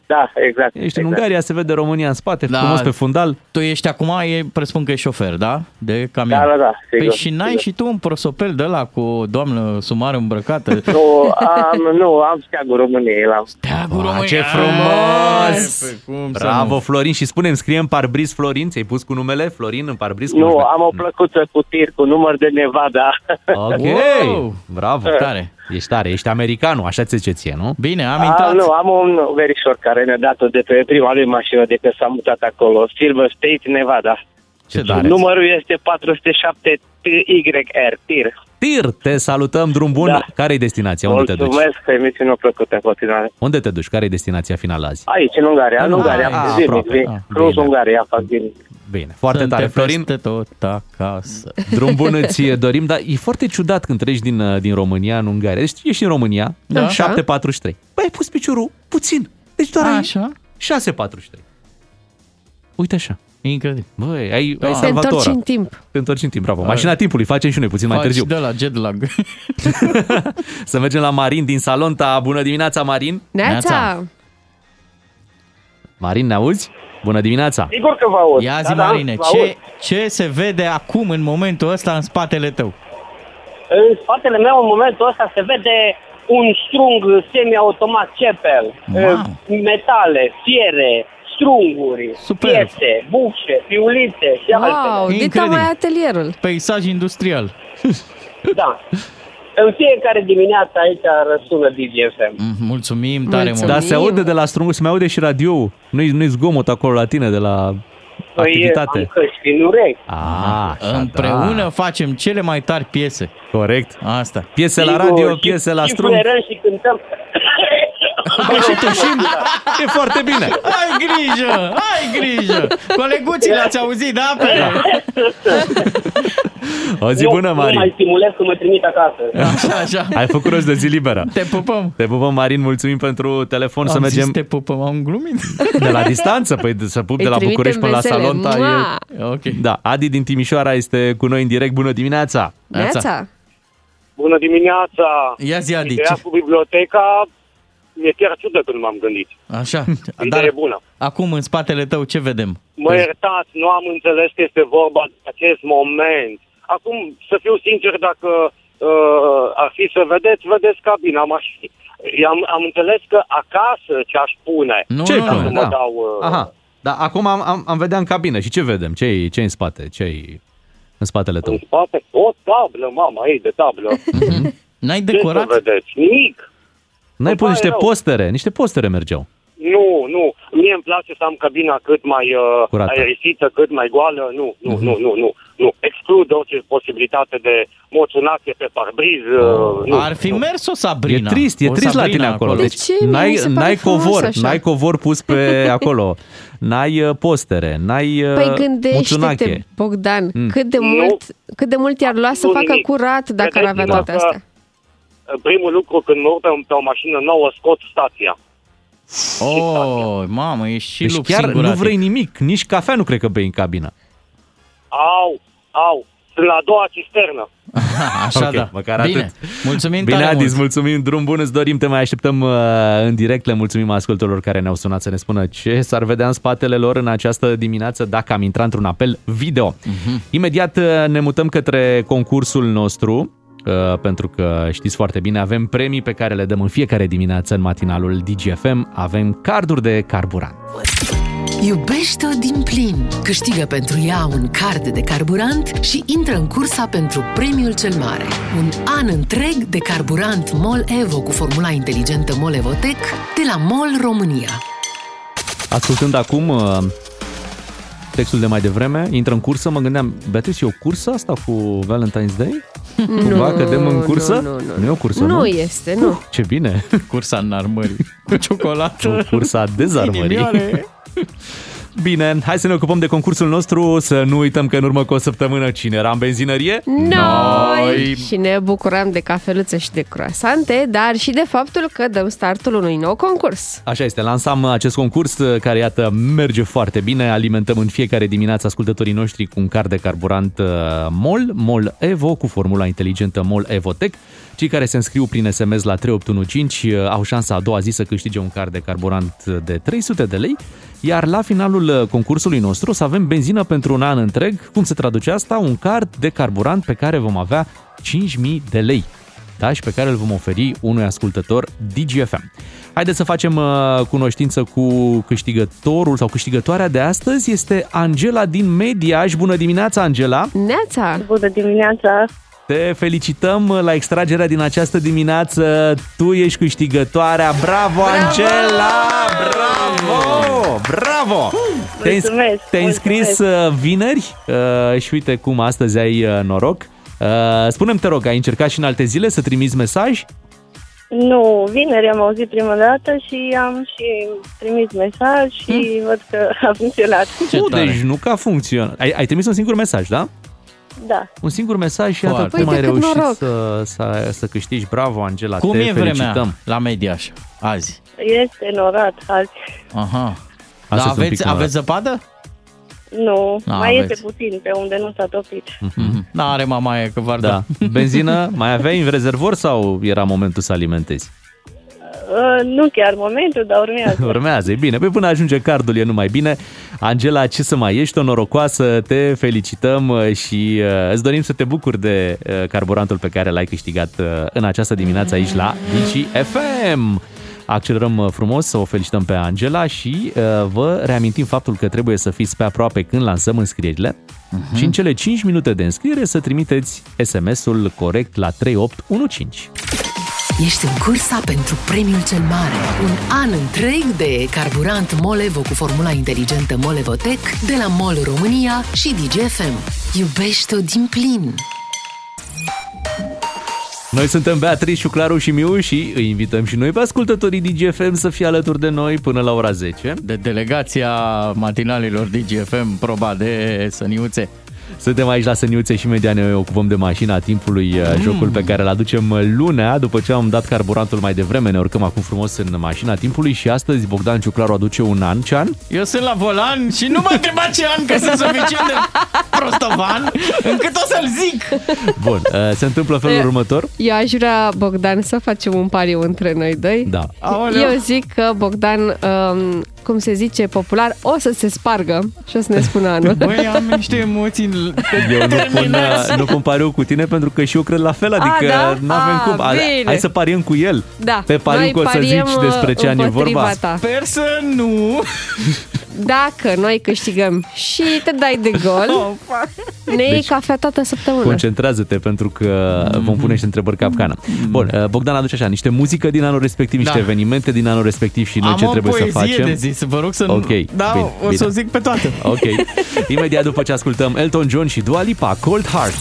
Da, exact. Ești în exact. Ungaria, se vede România în spate, Da. frumos pe fundal. Tu ești acum, e, presupun că e șofer, da? De camion. Da, da, da, sigur, Păi și n-ai sigur. și tu un prosopel de la cu o doamnă sumar îmbrăcată? Nu, am, nu, am steagul României. L-am. Steagul Ah, ce României. frumos! Ai, pe cum să Bravo, nu? Florin. Și spune scrie în parbriz Florin? Ți-ai pus cu numele Florin în parbriz? Cu Nu, numele? am o plăcuță cu tir, cu număr de Nevada. Ok, Wow! bravo. Tare. Ești tare, ești americanul, așa ți ce ție, nu? Bine, am A, intrat. nu, am un verișor care ne-a dat-o de pe prima lui mașină de când s-a mutat acolo. Silver State, Nevada. Ce tare. Numărul este 407 TYR, TIR. Tir, te salutăm, drum bun. Da. Care-i destinația? Unde te duci? Mulțumesc, emisiune o plăcută în continuare. Unde te duci? Care-i destinația finală azi? Aici, în Ungaria, în Ah, Ungaria, ah, zilnic, aproape. zi- Ah, Cruz bine. Ungaria, fac zilnic. Bine, foarte Suntem tare, Florin. peste tot acasă. Drum bun îți dorim, dar e foarte ciudat când treci din, uh, din România în Ungaria. Deci ești în România, Da. 7.43. Băi, ai pus piciorul puțin. Deci doar ai Așa. 6.43. Uite așa. Incredibil. Băi, ai, Da. ai Te salvat întorci ora. în timp. Te întorci în timp, bravo. Mașina timpului, facem și noi puțin mai Faci târziu. de la jet lag. Să mergem la Marin din Salonta. Bună dimineața, Marin! Neața! Marin, ne auzi? Bună dimineața! Sigur că vă aud. Ia zi, Da, da, Marine, vă aud. ce, ce se vede acum, în momentul ăsta, în spatele tău? În spatele meu, în momentul ăsta, se vede un strung semi-automat Cepel, Wow. metale, fiere, strunguri, Superb. piese, bușe, fiulițe și Wow, altele. dita Incredibil. mai atelierul. Peisaj industrial. Da. În fiecare dimineață aici răsună DGFM. Mm, Mulțumim tare Mulțumim. Da, mult. se aude de la strunguri, se mai aude și radio Nu-i, nu-i zgomot acolo la tine de la Păi, activitate. am căști în urechi. Ah, așa, Împreună da. facem cele mai tari piese. Corect. Asta. Piese la Sigur, radio, și- piese la și strung. fluierăm și cântăm. Băi, și tușim. E foarte bine. Ai grijă, ai grijă. Coleguții l-ați auzit, da? Pe... O zi Nu- bună, Nu Marin. mai stimulez că mă trimit acasă. Așa, așa. Ai făcut rost de zi liberă. Te pupăm. Te pupăm, Marin, mulțumim pentru telefon, să Am mergem zis te pupăm, am glumit. de la distanță, păi să pup de Îi la trimitem București până la vesele. Salonta. Mua! E... Ok. Da, Adi din Timișoara este cu noi în direct. Bună dimineața! Neața! Bună dimineața! Ia zi, Adi, Ideea ce- cu biblioteca mi-e chiar ciudă când m-am gândit. Așa. Idee bună. acum, în spatele tău, ce vedem? Mă iertați, nu am înțeles că este vorba de acest moment. Acum, să fiu sincer, dacă uh, ar fi să vedeți, vedeți cabina mașinii. Am, am înțeles că acasă ce aș pune. Nu, Ce nu, pune? Să nu. mă Da. dau... Uh, Aha, da, acum am, am, am vedea în cabină. Și ce vedem? ce e ce în spate? ce e în spatele tău? în spate, o tablă, mama, ei de tablă. N-ai Ce să decorat? vedeți? Nimic. N-ai Îmi pus pare niște rău. postere? Niște postere mergeau. Nu, nu. Mie îmi place să am cabina cât mai uh, Curată. aerisită, cât mai goală. Nu, nu, nu, nu, nu, nu. Exclud orice posibilitate de moțunache pe parbriz. Uh, nu, Ar fi nu. mers o Sabrina. e trist, e O trist la Sabrina tine acolo. De Deci ce? Mie n-ai, mi se pare n-ai frumos covor, așa. n-ai covor pus pe acolo. N-ai uh, postere, n-ai uh, Păi gândește-te, muțunache. Bogdan, Mm. cât de Nu. mult, cât de mult i-ar lua să Nu facă nimic. curat dacă ar avea Credeți-mă toate că- astea. Primul lucru când mă urc pe, pe o mașină nouă, scot stația. Oh, mamă, ești și Deci lup chiar singuratic. nu vrei nimic, nici cafea nu cred că bei în cabină. Au, au. Sunt la a doua cisternă. Așa, Ok, da. măcar Bine, atât. mulțumim Bine, tare Adi, mult. îți mulțumim, drum bun, îți dorim, te mai așteptăm uh, în direct, le mulțumim ascultătorilor care ne-au sunat să ne spună ce s-ar vedea în spatele lor în această dimineață dacă am intrat într-un apel video. Mhm. Imediat uh, ne mutăm către concursul nostru, uh, pentru că știți foarte bine, avem premii pe care le dăm în fiecare dimineață în matinalul DGFM, avem carduri de carburant. Iubește-o din plin. Câștigă pentru ea un card de carburant și intră în cursa pentru premiul cel mare. Un an întreg de carburant MOL EVO cu formula inteligentă MOL EVOTEC de la MOL România. Ascultând acum uh, textul de mai devreme, intră în cursă, mă gândeam, Beatrice, e o cursă asta cu Valentine's Day? Cumva cădem în cursă? Nu, nu, nu. nu e o cursă, nu? Nu este, nu. Ce bine! Cursa în armării. Cu ciocolată. Cursa dezarmării. Inimioare. Bine, hai să ne ocupăm de concursul nostru, să nu uităm că în urmă cu o săptămână cine era în benzinărie? Noi! Și ne bucurăm de cafeluțe și de croasante, dar și de faptul că dăm startul unui nou concurs. Așa este, lansam acest concurs care, iată, merge foarte bine. Alimentăm în fiecare dimineață ascultătorii noștri cu un card de carburant uh, MOL, MOL EVO, cu formula inteligentă MOL EVOTEC. Cei care se înscriu prin SMS la 3815 uh, au șansa a doua zi să câștige un card de carburant de 300 de lei, iar la finalul uh, concursului nostru o să avem benzină pentru un an întreg. Cum se traduce asta? Un card de carburant pe care vom avea 5000 de lei da, și pe care îl vom oferi unui ascultător DGFM. Haideți să facem uh, cunoștință cu câștigătorul sau câștigătoarea de astăzi. Este Angela din Mediaș. Bună dimineața, Angela! Neața! Bună dimineața! Te felicităm la extragerea din această dimineață. Tu ești câștigătoarea. Bravo, Bravo! Angela! Bravo! Bravo! Te-ai, îns- Mulțumesc, te-ai înscris mulțumesc. uh, vineri uh, și uite cum astăzi ai uh, noroc. Uh, Spune-mi, te rog, ai încercat și în alte zile să trimiți mesaj? Nu, vineri am auzit prima dată și am și trimis mesaj și văd că a funcționat. Nu, deci nu că a funcționat. Ai, ai trimis un singur mesaj, da? Da. Un singur mesaj și iată Foarte. cum ai Uite cât reușit noroc. să, să, să câștigi. Bravo, Angela, Cum te e vremea felicităm. la Mediaș azi? Este norat azi. Aha. Astăzi Da, un pic aveți, norat. aveți zăpadă? Nu, A, mai aveți. este puțin pe unde nu s-a topit. Mhm. N-are mamaie că v-ar da. Da. Benzină mai aveai în rezervor sau era momentul să alimentezi? Uh, nu chiar momentul, dar urmează. Urmează, e bine. Păi până ajunge cardul e numai bine. Angela, ce să mai ești o norocoasă, te felicităm uh, și uh, îți dorim să te bucuri de uh, carburantul pe care l-ai câștigat uh, în această dimineață aici la Digi FM. Accelerăm uh, frumos să o felicităm pe Angela și uh, vă reamintim faptul că trebuie să fiți pe aproape când lansăm înscrierile uh-huh. și în cele 5 minute de înscriere să trimiteți SMS-ul corect la 3815. Ești în cursa pentru premiul cel mare. Un an întreg de carburant Molevo cu formula inteligentă Molevotec de la MOL România și DGFM. Iubește-o din plin! Noi suntem Beatrice, Claru și Miu și îi invităm și noi pe ascultătorii DGFM să fie alături de noi până la ora 10. De delegația matinalilor DGFM, proba de săniuțe. Suntem aici la Săniuțe și imediat ne ocupăm de mașina timpului, mm. jocul pe care îl aducem lunea. După ce am dat carburantul mai devreme, ne urcăm acum frumos în mașina timpului și astăzi Bogdan Ciuclaru aduce un an. Ce an? Eu sunt la volan și nu mă întreba ce an, că sunt suficient de prostovan, încât o să-l zic. Bun, uh, se întâmplă felul E- următor. Eu aș vrea, Bogdan, să facem un pariu între noi doi. Da. Aoleu. Eu zic că Bogdan, um, cum se zice popular, o să se spargă și o să ne spună anul. Băi, am niște emoții Eu nu pun, terminați. uh, nu pun pariu cu tine pentru că și eu cred la fel, adică da? nu avem A, cum. A, bine. Hai să pariem cu el. Da, Pe pariu noi că o să pariem, zici despre ce an e împotriva vorba. Ta. Sper să nu. Dacă noi câștigăm și te dai de gol, ne iei Deci- cafea toată săptămâna. Concentrează-te pentru că vom pune și întrebări capcană. Bun, uh, Bogdan aduce așa, niște muzică din anul respectiv, niște Da. evenimente din anul respectiv și noi Am ce o trebuie să poezie facem. de zis, vă rog să nu... Ok, Da, bine, o bine. să o zic pe toate. Ok. Imediat după ce ascultăm Elton John și Dua Lipa, Cold Heart.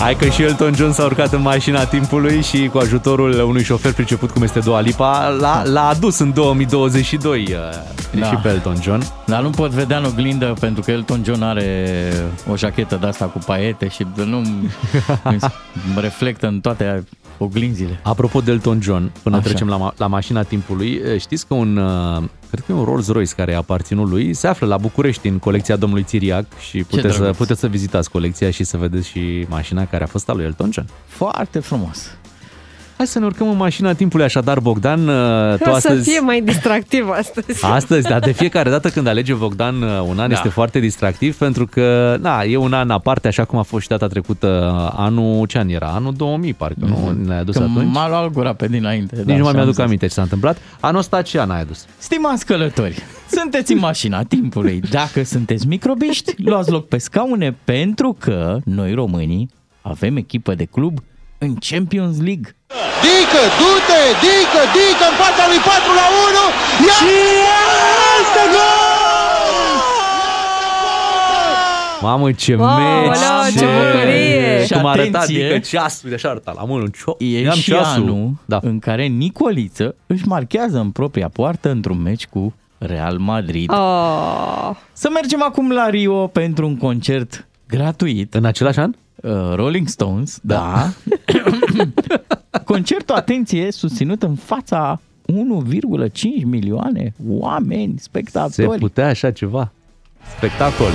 Hai că și Elton John s-a urcat în mașina timpului și cu ajutorul unui șofer priceput cum este Dua Lipa, l-a, l-a adus în 2022 uh, Da. și pe Elton John. Dar nu pot vedea în oglindă pentru că Elton John are o jachetă de asta cu paete și nu îmi reflectă în toate oglinzile. Apropo de Elton John, până Așa. trecem la, ma- la mașina timpului, eh, știți că un, uh, cred că e un Rolls-Royce care aparținut lui, se află la București în colecția domnului Țiriac și puteți să, drăguț. puteți să vizitați colecția și să vedeți și mașina care a fost a lui Elton John. Foarte frumos. Hai să ne urcăm în mașina timpului, așadar, Bogdan, uh, tu O să astăzi... fie mai distractiv astăzi. Astăzi, dar de fiecare dată când alege Bogdan uh, un an Da. este foarte distractiv pentru că, na, e un an aparte, așa cum a fost și data trecută, uh, anul, ce an era? Anul 2000, parcă, nu? Ne-ai adus Că atunci? m-a luat gura pe dinainte. Nici da, nu mai și mi-aduc am zis. aminte ce s-a întâmplat. Anul ăsta ce an ai adus? Stimați călători, sunteți în mașina timpului. Dacă sunteți microbiști, luați loc pe scaune pentru că noi românii avem echipă de club în Champions League. Dică, du-te, Dică, Dică în fața lui 4 la 1 Ia! Și este gol! Mamă, ce Aoleu, meci! ce bucurie! Cum a arătat, atenție, adică ceasul, de așa arăta, la mână, un cio... E i-am și ceasul. anul Da. în care Nicoliță își marchează în propria poartă într-un meci cu Real Madrid. Oh. Să mergem acum la Rio pentru un concert gratuit. În același an? Uh, Rolling Stones, da. Concertul, atenție, susținut în fața 1,5 milioane oameni, Se spectatori. putea așa ceva. Spectacol.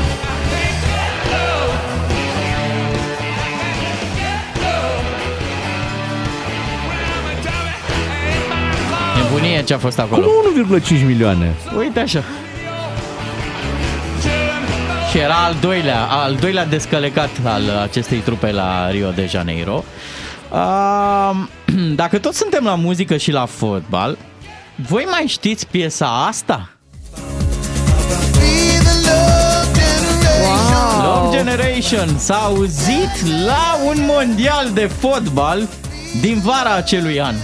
Nebunie ce a fost acolo. Cum 1,5 milioane? Uite așa. Și era al doilea, al doilea descălecat al acestei trupe la Rio de Janeiro. Um, Dacă tot suntem la muzică și la fotbal, voi mai știți piesa asta? Love Generation s-a auzit la un mondial de fotbal din vara acelui an.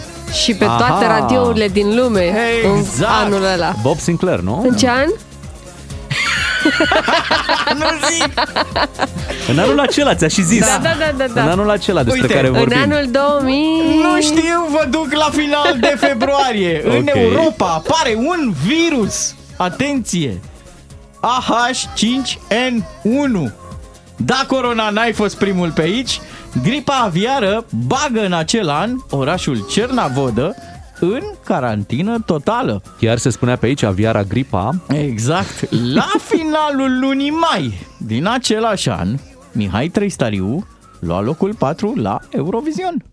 Și pe toate Aha. radiourile din lume Exact. în anul ăla. Bob Sinclair, nu? În ce an? nu zic! În anul acela, ți-a și zis. Da, da, da, da, da. În anul acela despre Uite, care în vorbim. În anul 2000... Nu știu, vă duc la final de februarie. În Ok. Europa apare un virus. Atenție! AH5N1. Da, corona n-ai fost primul pe aici, gripa aviară bagă în acel an orașul Cernavodă în carantină totală. Chiar se spunea pe aici, aviara gripa. Exact. La finalul lunii mai din același an, Mihai Trăistariu lua locul 4 la Eurovision.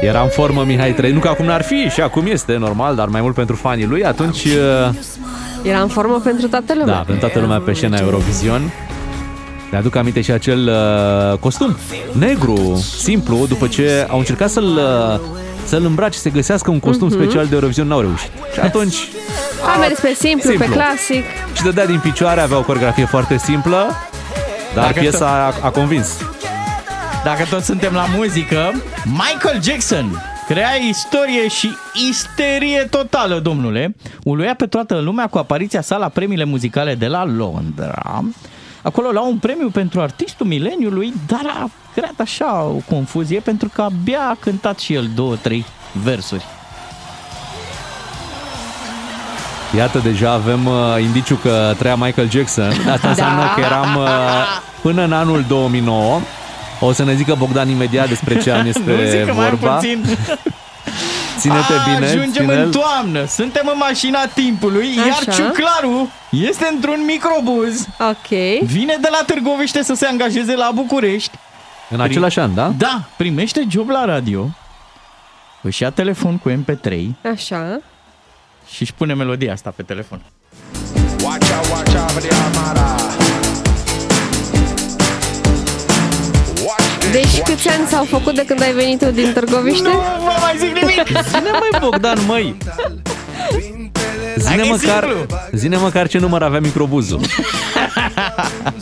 Era în formă Mihai 3, nu că acum n-ar fi și acum este normal, dar mai mult pentru fanii lui, atunci uh, Era în formă pentru toată lumea. da, pentru toată lumea pe scena Eurovision. Mi-aduc aminte și acel uh, costum negru, simplu, după ce au încercat să-l uh, să-l îmbrace, să găsească un costum Mhm. special de Eurovision, n-au reușit. Și atunci A mers pe simplu, Simplu. pe clasic. și dădea din picioare, avea o coreografie foarte simplă, dar Dacă piesa a, a convins. Dacă tot suntem la muzică, Michael Jackson crea istorie și isterie totală, domnule. Uluia pe toată lumea cu apariția sa la premiile muzicale de la Londra. Acolo la un premiu pentru artistul mileniului, dar a creat așa o confuzie pentru că abia a cântat și el două, trei versuri. Iată, deja avem uh, indiciu că trăia Michael Jackson. Asta înseamnă Da. că eram uh, până în anul 2009. O să ne zică Bogdan imediat despre ce an este nu zic că mai vorba. puțin. Ține-te bine, Ajungem ține-l. în toamnă, suntem în mașina timpului, iar Așa. Ciuclaru este într-un microbuz. Ok. Vine de la Târgoviște să se angajeze la București. În același an, da? Da, primește job la radio, își ia telefon cu MP3 Așa. și își pune melodia asta pe telefon. Watch out, watch out for the armada. Deci câți ani s-au făcut de când ai venit tu din Târgoviște? Nu vă mai zic nimic! Zine măi, Bogdan, măi! Zine Hai că e măcar, simplu. zine măcar ce număr avea microbuzul.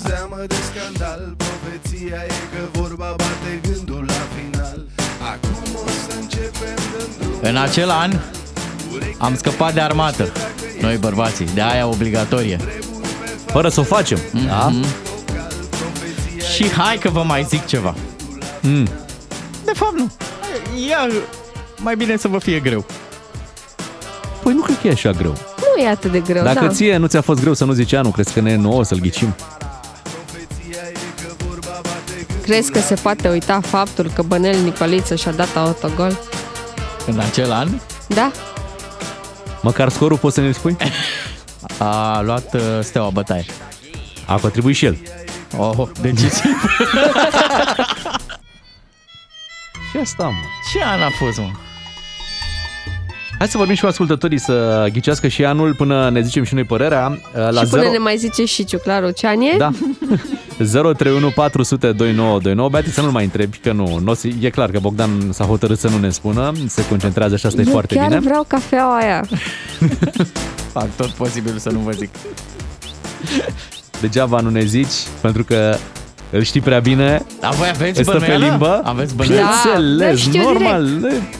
Seamă de scandal, profeția e că vorba bate gândul la final. Acum o să începem dând În acel an am scăpat de armată. Noi bărbații, de aia obligatorie. Fără să o facem, da? Și hai că vă mai zic ceva. Mm. De fapt nu. Ia, mai bine să vă fie greu. Păi nu cred că e așa greu. Nu e atât de greu, Dacă da. ție nu ți-a fost greu să nu zici anul, crezi că ne e nouă să-l ghicim? Crezi că se poate uita faptul că Bănel Nicoliță și-a dat autogol? În acel an Da? Măcar scorul poți să ne spui? a luat uh, steaua bătaie. A contribuit și el. Oh, decisiv. Și asta, mă. Ce an a fost, mă? Hai să vorbim și cu ascultătorii să ghicească și anul până ne zicem și noi părerea. La și până 0... ne mai zice și Ciuclaru ce an e? Da. 031 400 2929. Beati să nu-l mai întrebi, că nu. n-o să- E clar că Bogdan s-a hotărât să nu ne spună. Se concentrează și asta e Eu foarte chiar bine. vreau cafeaua aia. Fac tot posibil să nu vă zic. Degeaba nu ne zici, pentru că îl știi prea bine. Dar voi aveți Îți stă pe bănuială? limbă. Aveți bănuială? Bineînțeles, Da, știu normal.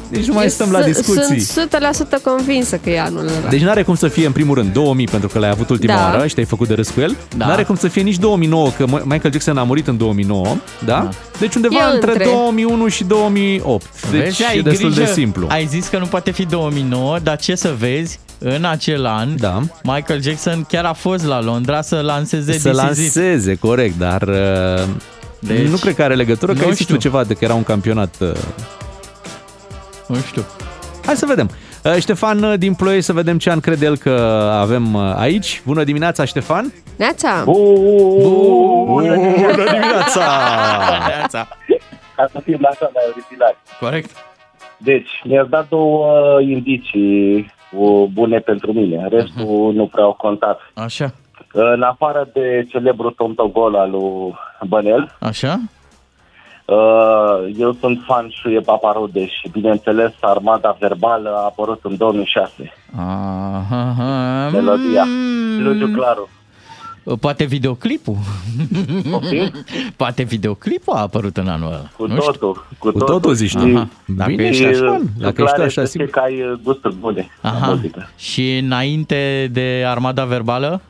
Nici nu mai Eu stăm la su- discuții. Sunt 100% convinsă că e anul ăla. Deci n-are cum să fie în primul rând 2000 pentru că l-ai avut ultima Da. oară și te-ai făcut de râs cu el. Da. N-are cum să fie nici 2009 că Michael Jackson a murit în 2009, da? Deci undeva E între, între. 2001 și 2008. Deci Vezi, ai e destul grijă. de simplu. Ai zis că nu poate fi 2009, dar ce să vezi, în acel an, da. Michael Jackson chiar a fost la Londra să lanseze Să This Is It. lanseze, corect, dar uh, Deci, nu cred că are legătură, că nu ai zis tu știu. ceva de că era un campionat. uh. Nu știu. Hai să vedem. Uh, Ștefan uh, din Ploiești, să vedem ce an crede el că avem uh, aici. Bună dimineața, Ștefan! Neața! Bună dimineața! Neața! Ca să fim așa mai originali. Corect. Deci, mi-ați dat două indicii uh, bune pentru mine. Restul nu prea au contat. Așa. În afară de celebrul Tomtogol al lui Bănel, Așa? uh, eu sunt fan și e Paparude și, bineînțeles, Armada Verbală a apărut în 2006. Aha, aha. Melodia. Luciu Claru. Poate videoclipul. Poftim? Poate videoclipul a apărut în anul ăla. Cu Nu știu. totul. Cu, Cu totul zici tu. Aha. Dacă Bine, ești și așa. așa. Dacă ești așa, să simplu. că ai uh, gusturi bune la Aha. muzică. Și înainte de armada verbală?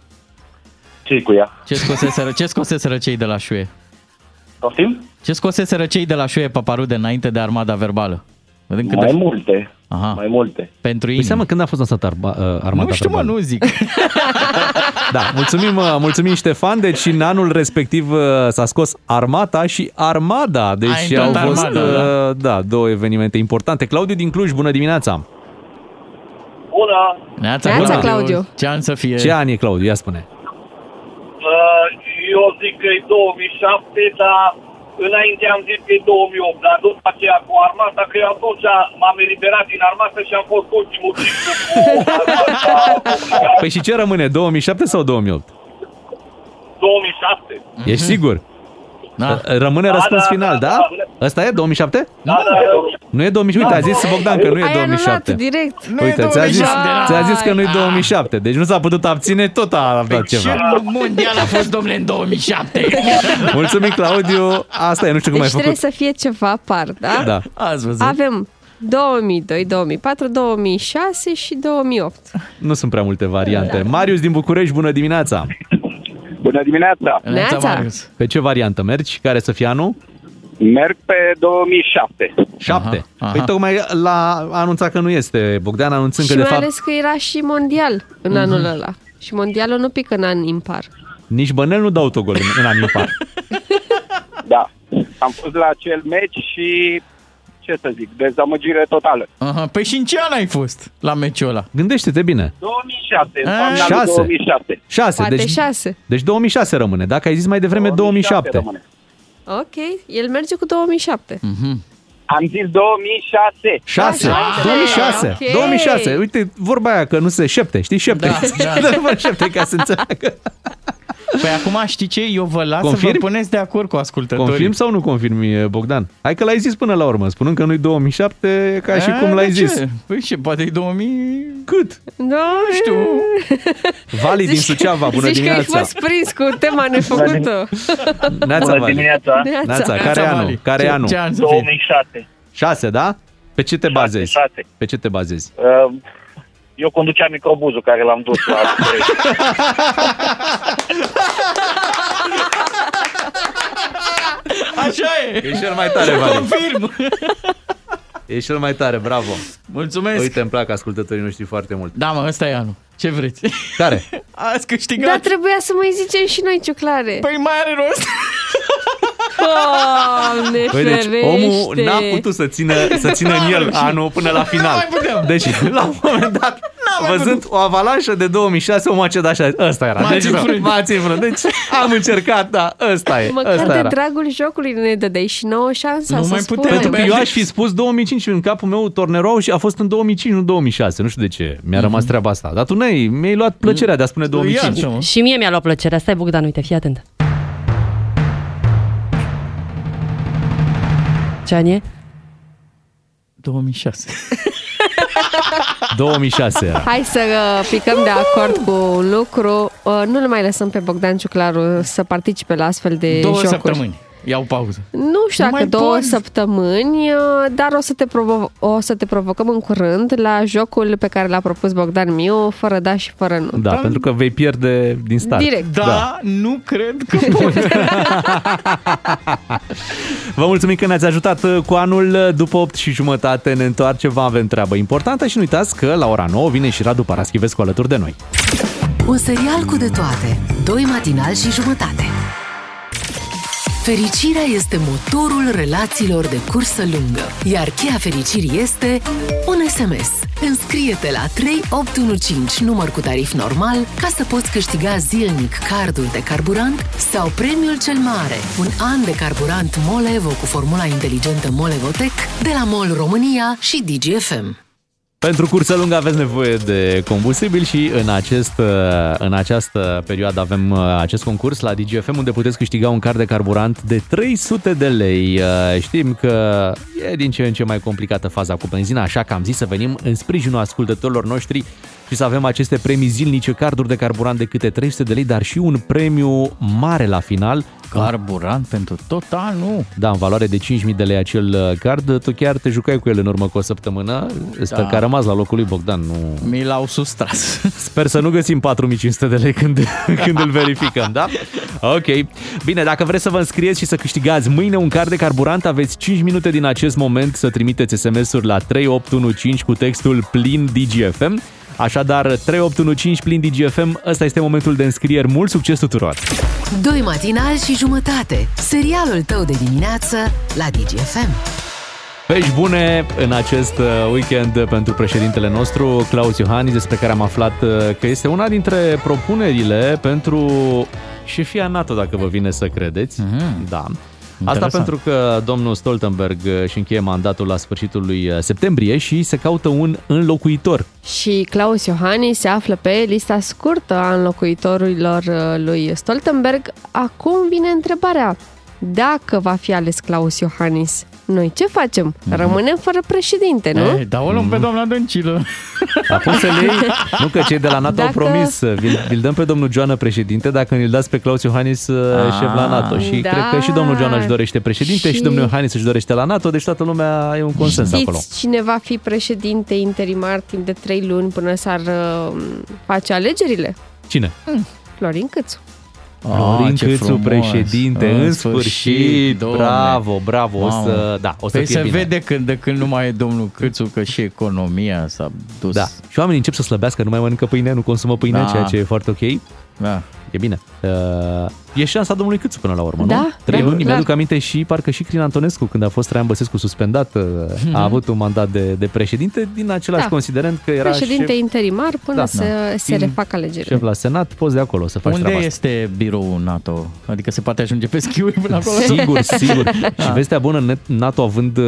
ce cu ea? Ce scoseseră, ce scoseseră cei de la șuie? Poftim? Ce scoseseră cei de la șuie paparude înainte de armada verbală? Vedem cât Mai de... multe. Aha. Mai multe. Pentru Păi ei. seamă când a fost lansat arba, uh, armata Nu știu, mă, verbală? nu zic. Da, mulțumim, uh, mulțumim Ștefan. Deci în anul respectiv uh, s-a scos Armata și Armada. Deci Ai au tot fost Armada, uh, da, două evenimente importante. Claudiu din Cluj, bună dimineața! Bună! Neața, Neața, Claudiu. Ce an să fie? Ce an e Claudiu? Ia spune. Uh, Eu zic că e 2007, dar înainte am zis că e 2008, dar după aceea cu armata, că eu atunci m-am eliberat din armată și am fost ultimul ciclu cu armata. Păi și ce rămâne? 2007 sau 2008? 2007. Ești sigur? Da. Rămâne Da, răspuns da, final, da, da? da. Ăsta e 2007? Da, da, da. Nu e 2007. Uite, a zis Bogdan că nu e Ai anulat 2007. direct. Nu e Uite, ți-a zis, 2007, ți-a zis că nu e Ah. 2007. Deci nu s-a putut abține, tot a aflat Ce ceva. mondial a fost, domnule, în 2007? Mulțumim, Claudiu. Asta e, nu știu cum Deci ai trebuie făcut. să fie ceva par, da? Da. Ați văzut? Avem 2002, 2004, 2006 și 2008. Nu sunt prea multe variante. Marius din București, bună dimineața! Bună dimineața! Neața. Marius. Pe ce variantă mergi? Care să fie anul? Merg pe 2007. 7. Aha, aha. Păi tocmai l-a anunțat că nu este Bogdan, anunțând și că de mai fapt ales că era și mondial în anul ăla. Și mondialul nu pică în an impar. nici Bănel nu dă autogol în, în anii par. Da. Am fost la acel meci și, ce să zic, dezamăgire totală. Aha. Păi și în ce an ai fost la meciul ăla? Gândește-te bine. 2006, în Ah, toamna lui șase. 2007. 6. Poate Deci, 6. deci 2006 rămâne. Dacă ai zis mai devreme 2007. rămâne. Ok, el merge cu 2007. Am zis 2006. 6. Așa, 2006. ok. 2006. Uite, vorba aia că nu se șepte, știi? Șepte. Da, da. nu mă șepte ca să înțeleagă. Păi acum știi ce? Eu vă las să Confirmi? vă puneți de acord cu ascultătorii. Confirm sau nu confirmi, Bogdan? Hai că l-ai zis până la urmă. Spunând că nu-i 2007, e ca și A, cum l-ai de zis. ce? Păi ce, poate e 2000... Cât? Da, știu. Vali din Suceava, bună Zici că ai dimineața. fost prins cu tema nefăcută. Neața, Bună Vali. dimineața! Neața. Neața, care e Neața, anul? Vali. Care e Ce- anul? Ce an să fie? 2006. 6, da? Pe ce te bazezi? 6. Pe ce te bazezi? Uh, Eu conduceam microbuzul care l-am dus la București. Așa e. E cel mai tare, Vali. Confirm. E cel mai tare, bravo. Mulțumesc. Uite, îmi plac ascultătorii noștri foarte mult. Da, mă, ăsta e anul. Ce vreți? Care? Ați câștigat. Dar trebuia să mai zicem și noi ciuclare. Păi mai are rost. Doamne, Păi deci ferește. omul n-a putut să țină, să țină în el anul până la final. mai puteam. Deci, la un moment dat, mai văzând o avalanșă de 2006, omul a cedat așa, ăsta era. M-a Deci, ținut. m-a ținut. Deci, am încercat, da, ăsta e, Măcar ăsta de era. dragul jocului ne dădeai și nouă șansa Nu să mai spunem. putem, Pentru că Băi, eu deci- aș fi spus 2005 în capul meu Tornerou și a fost în 2005, nu 2006. Nu știu de ce mi-a Mhm. rămas treaba asta. Dar tu n-ai, mi-ai luat plăcerea de a spune 2005. Iată, mă. Și mie mi-a luat plăcerea. Stai, Bogdan, uite, fii atent. Ce an e? 2006. 2006 era. Hai să uh, picăm de acord cu un lucru. Uh, nu le mai lăsăm pe Bogdan Ciuclaru să participe la astfel de Două jocuri. săptămâni. Iau pauză. Nu știu Nu dacă mai două pot. săptămâni, uh, dar o să, te provo- o să te provocăm în curând la jocul pe care l-a propus Bogdan Miu, fără da și fără nu. Da, pentru că vei pierde din start. Direct. Da, da. nu cred că pot. Vă mulțumim că ne-ați ajutat cu anul. După 8 și jumătate ne întoarcem, vă avem treabă importantă și nu uitați că la ora 9 vine și Radu Paraschivescu alături de noi. Un serial cu de toate. Doi matinal și jumătate. Fericirea este motorul relațiilor de cursă lungă, iar cheia fericirii este un SMS. Înscrie-te la 3815, număr cu tarif normal, ca să poți câștiga zilnic cardul de carburant sau premiul cel mare, un an de carburant MOL Evo cu formula inteligentă MOL Evotec de la MOL România și DGFM. Pentru cursă lungă aveți nevoie de combustibil și în, acest, în această perioadă avem uh, acest concurs la DGFM unde puteți câștiga un card de carburant de 300 de lei. Uh, Știm că e din ce în ce mai complicată faza cu benzina, așa că am zis să venim în sprijinul ascultătorilor noștri și să avem aceste premii zilnice, carduri de carburant de câte 300 de lei, dar și un premiu mare la final. Carburant pentru tot anul. Da, în valoare de 5.000 de lei acel uh, card. Tu chiar te jucai cu el în urmă cu o săptămână. Sper Da. că a rămas la locul lui Bogdan. Nu... Mi l-au sustras. Sper să nu găsim 4500 de lei când, când îl verificăm, da? Ok. Bine, dacă vreți să vă înscrieți și să câștigați mâine un card de carburant, aveți 5 minute din acest moment să trimiteți SMS-uri la 3815 cu textul plin DGFM. Așadar, 3815 plin DGFM, ăsta este momentul de înscrieri. Mult succes tuturor! Doi matinali și jumătate. Serialul tău de dimineață la DGFM. Vești bune în acest uh, weekend pentru președintele nostru, Claus Iohannis, despre care am aflat uh, că este una dintre propunerile pentru șefia NATO, dacă vă vine să credeți. Mhm. Da. Asta Interesant. pentru că domnul Stoltenberg își încheie mandatul la sfârșitul lui uh, septembrie și se caută un înlocuitor. Și Claus Iohannis se află pe lista scurtă a înlocuitorilor uh, lui Stoltenberg. Acum vine întrebarea, dacă va fi ales Claus Iohannis, noi ce facem? Rămânem fără președinte, nu? Eh, da o luăm pe doamna Dăncilă. Acum să le iei, nu că cei de la NATO au Dacă- promis, uh, vi-l, vi-l dăm pe domnul Joana președinte dacă ne-l dați pe Claus Iohannis uh, Ah. șef la NATO. Și Da. cred că și domnul Joana își dorește președinte și, Și- domnul Iohannis își dorește la NATO, deci toată lumea e un consens acolo. Știți cine va fi președinte interimar timp de trei luni până s-ar uh, face alegerile? Cine? Florin Câțu. Florin Ah, ce Câțu, frumos. președinte, în, În sfârșit, sfârșit, domne. bravo, bravo, o Mamă. să, da, o să păi fie se bine. vede când de când nu mai e domnul Câțu că și economia s-a dus. Da. Și oamenii încep să slăbească, nu mai mănâncă pâine, nu consumă pâine, Da. ceea ce e foarte ok. Da. E bine. Uh, e șansa domnului Câțu până la urmă, Da, nu? Trei da, luni, clar. mi-aduc aminte și parcă și Crin Antonescu, când a fost Traian Băsescu suspendat, uh, a avut un mandat de, de președinte din același Da. considerent că era Președinte șef, interimar până Da. să Da. se Din- refac alegerile. șef la Senat, poți de acolo să faci Unde treaba asta. este biroul NATO? Adică se poate ajunge pe schiuri până acolo? Sigur, sigur. Da. Și vestea bună, NATO având uh,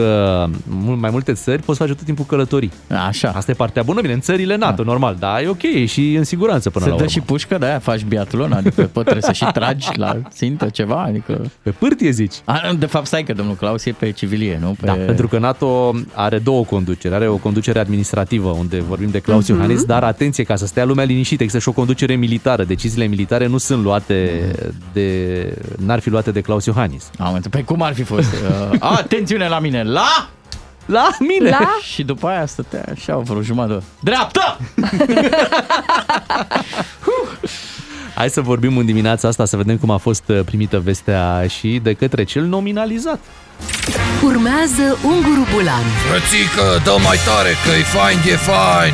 mult mai multe țări, poți face tot timpul călătorii. Așa. Asta e partea bună, bine, în țările NATO, normal, dar e ok, e și în siguranță până Se la dă urmă. și pușcă de aia, faci biatlon, adică pot, trebuie să și tragi la țintă ceva, adică... Pe pârtie zici? A, de fapt, stai că domnul Claus e pe civilie, nu? Pe... Da, pentru că NATO are două conduceri. Are o conducere administrativă, unde vorbim de Claus Mhm. Iohannis, dar atenție, ca să stea lumea liniștită, există și o conducere militară. Deciziile militare nu sunt luate de... n-ar fi luate de Claus Iohannis. Am înțeles. Păi cum ar fi fost? Uh, atențiune la mine! La! La mine! La? Și după aia stătea așa vreo jumătate. de oră. Dreapta! Hai să vorbim în dimineața asta, să vedem cum a fost uh, primită vestea și de către cel nominalizat. Urmează Unguru Bulan Frățică, dă mai tare că e fain, e fain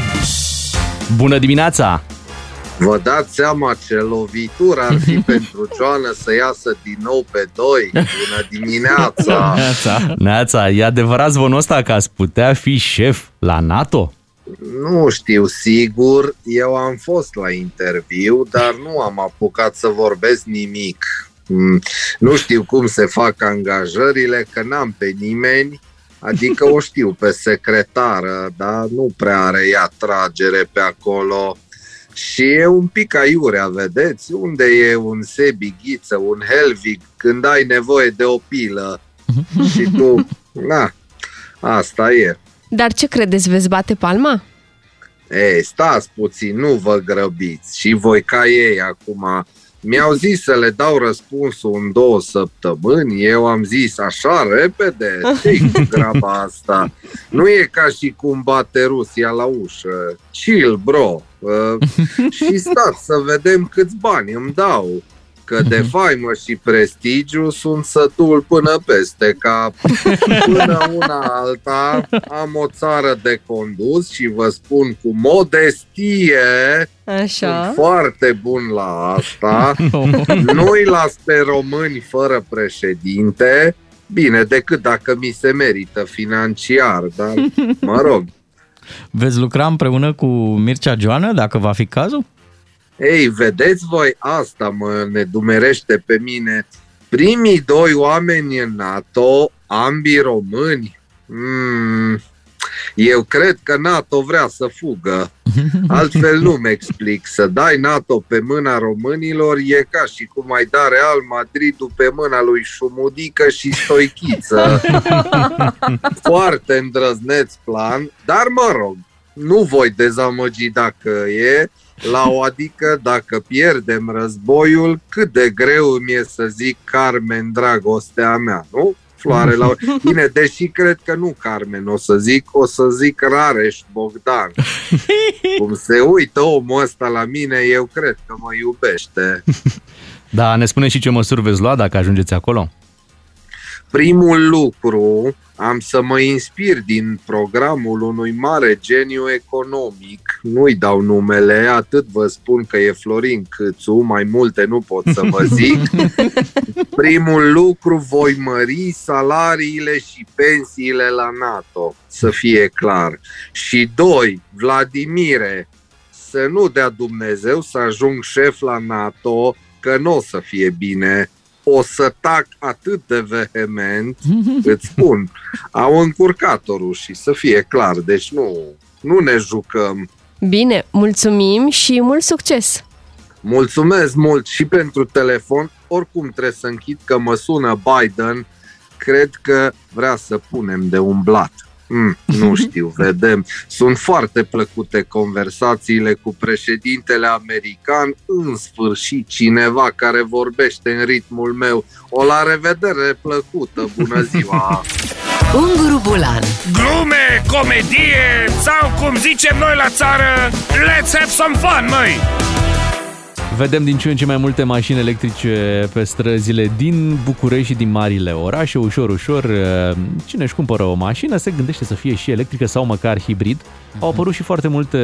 Bună dimineața! Vă dați seama ce lovitură ar fi pentru Joana să iasă din nou pe doi. Bună dimineața! Neața, e adevărat zvonul ăsta că ați putea fi șef la NATO? Nu știu sigur, eu am fost la interviu, dar nu am apucat să vorbesc nimic. Mm, Nu știu cum se fac angajările, că n-am pe nimeni, adică o știu pe secretară, dar nu prea are ea tragere pe acolo. Și e un pic aiurea, vedeți? Unde e un Sebi Ghiță, un Helvig, când ai nevoie de o pilă și tu, na, asta e. Dar ce credeți, veți bate palma? Ei, stați puțin, nu vă grăbiți. Și voi ca ei acum. Mi-au zis să le dau răspunsul în două săptămâni. Eu am zis așa repede. ce cu graba asta? Nu e ca și cum bate Rusia la ușă. Chill, bro. Uh, și stați să vedem câți bani îmi dau. Că de faimă și prestigiu sunt sătul până peste cap. Până una alta am o țară de condus și vă spun cu modestie Așa. sunt foarte bun la asta. Nu-i las pe români fără președinte. Bine, decât dacă mi se merită financiar, dar mă rog. Veți lucra împreună cu Mircea Joană, dacă va fi cazul? Ei, vedeți voi, asta mă nedumerește pe mine. Primii doi oameni în NATO, ambii români, mm, eu cred că NATO vrea să fugă. Altfel nu-mi explic. Să dai NATO pe mâna românilor e ca și cum ai da Real Madridul pe mâna lui Șumudică și Stoichiță. Foarte îndrăzneț plan, dar mă rog, nu voi dezamăgi dacă e, la o adică dacă pierdem războiul, cât de greu îmi e să zic Carmen, dragostea mea, nu? Floare la... Bine, deși cred că nu Carmen o să zic, o să zic Rareș Bogdan. Cum se uită omul ăsta la mine, eu cred că mă iubește. Da, ne spune și ce măsuri veți lua dacă ajungeți acolo? Primul lucru, am să mă inspir din programul unui mare geniu economic. Nu-i dau numele, atât vă spun că e Florin Câțu, mai multe nu pot să vă zic. Primul lucru, voi mări salariile și pensiile la NATO, să fie clar. Și doi, Vladimire, să nu dea Dumnezeu să ajung șef la NATO, că nu o să fie bine. O să tac atât de vehement, îți spun, au încurcat-o rușii, să fie clar. Deci nu, nu ne jucăm. Bine, mulțumim și mult succes! Mulțumesc mult și pentru telefon. Oricum trebuie să închid că mă sună Biden. Cred că vrea să punem de umblat. Mm, nu știu, vedem. Sunt foarte plăcute conversațiile cu președintele american. În sfârșit, cineva care vorbește în ritmul meu. O la revedere plăcută. Bună ziua! Unguru Bulan Glume, comedie sau cum zicem noi la țară, let's have some fun, măi! Vedem din ce în ce mai multe mașini electrice pe străzile din București și din marile orașe. Ușor, ușor, uh, cine își cumpără o mașină se gândește să fie și electrică sau măcar hibrid. Au apărut și foarte multe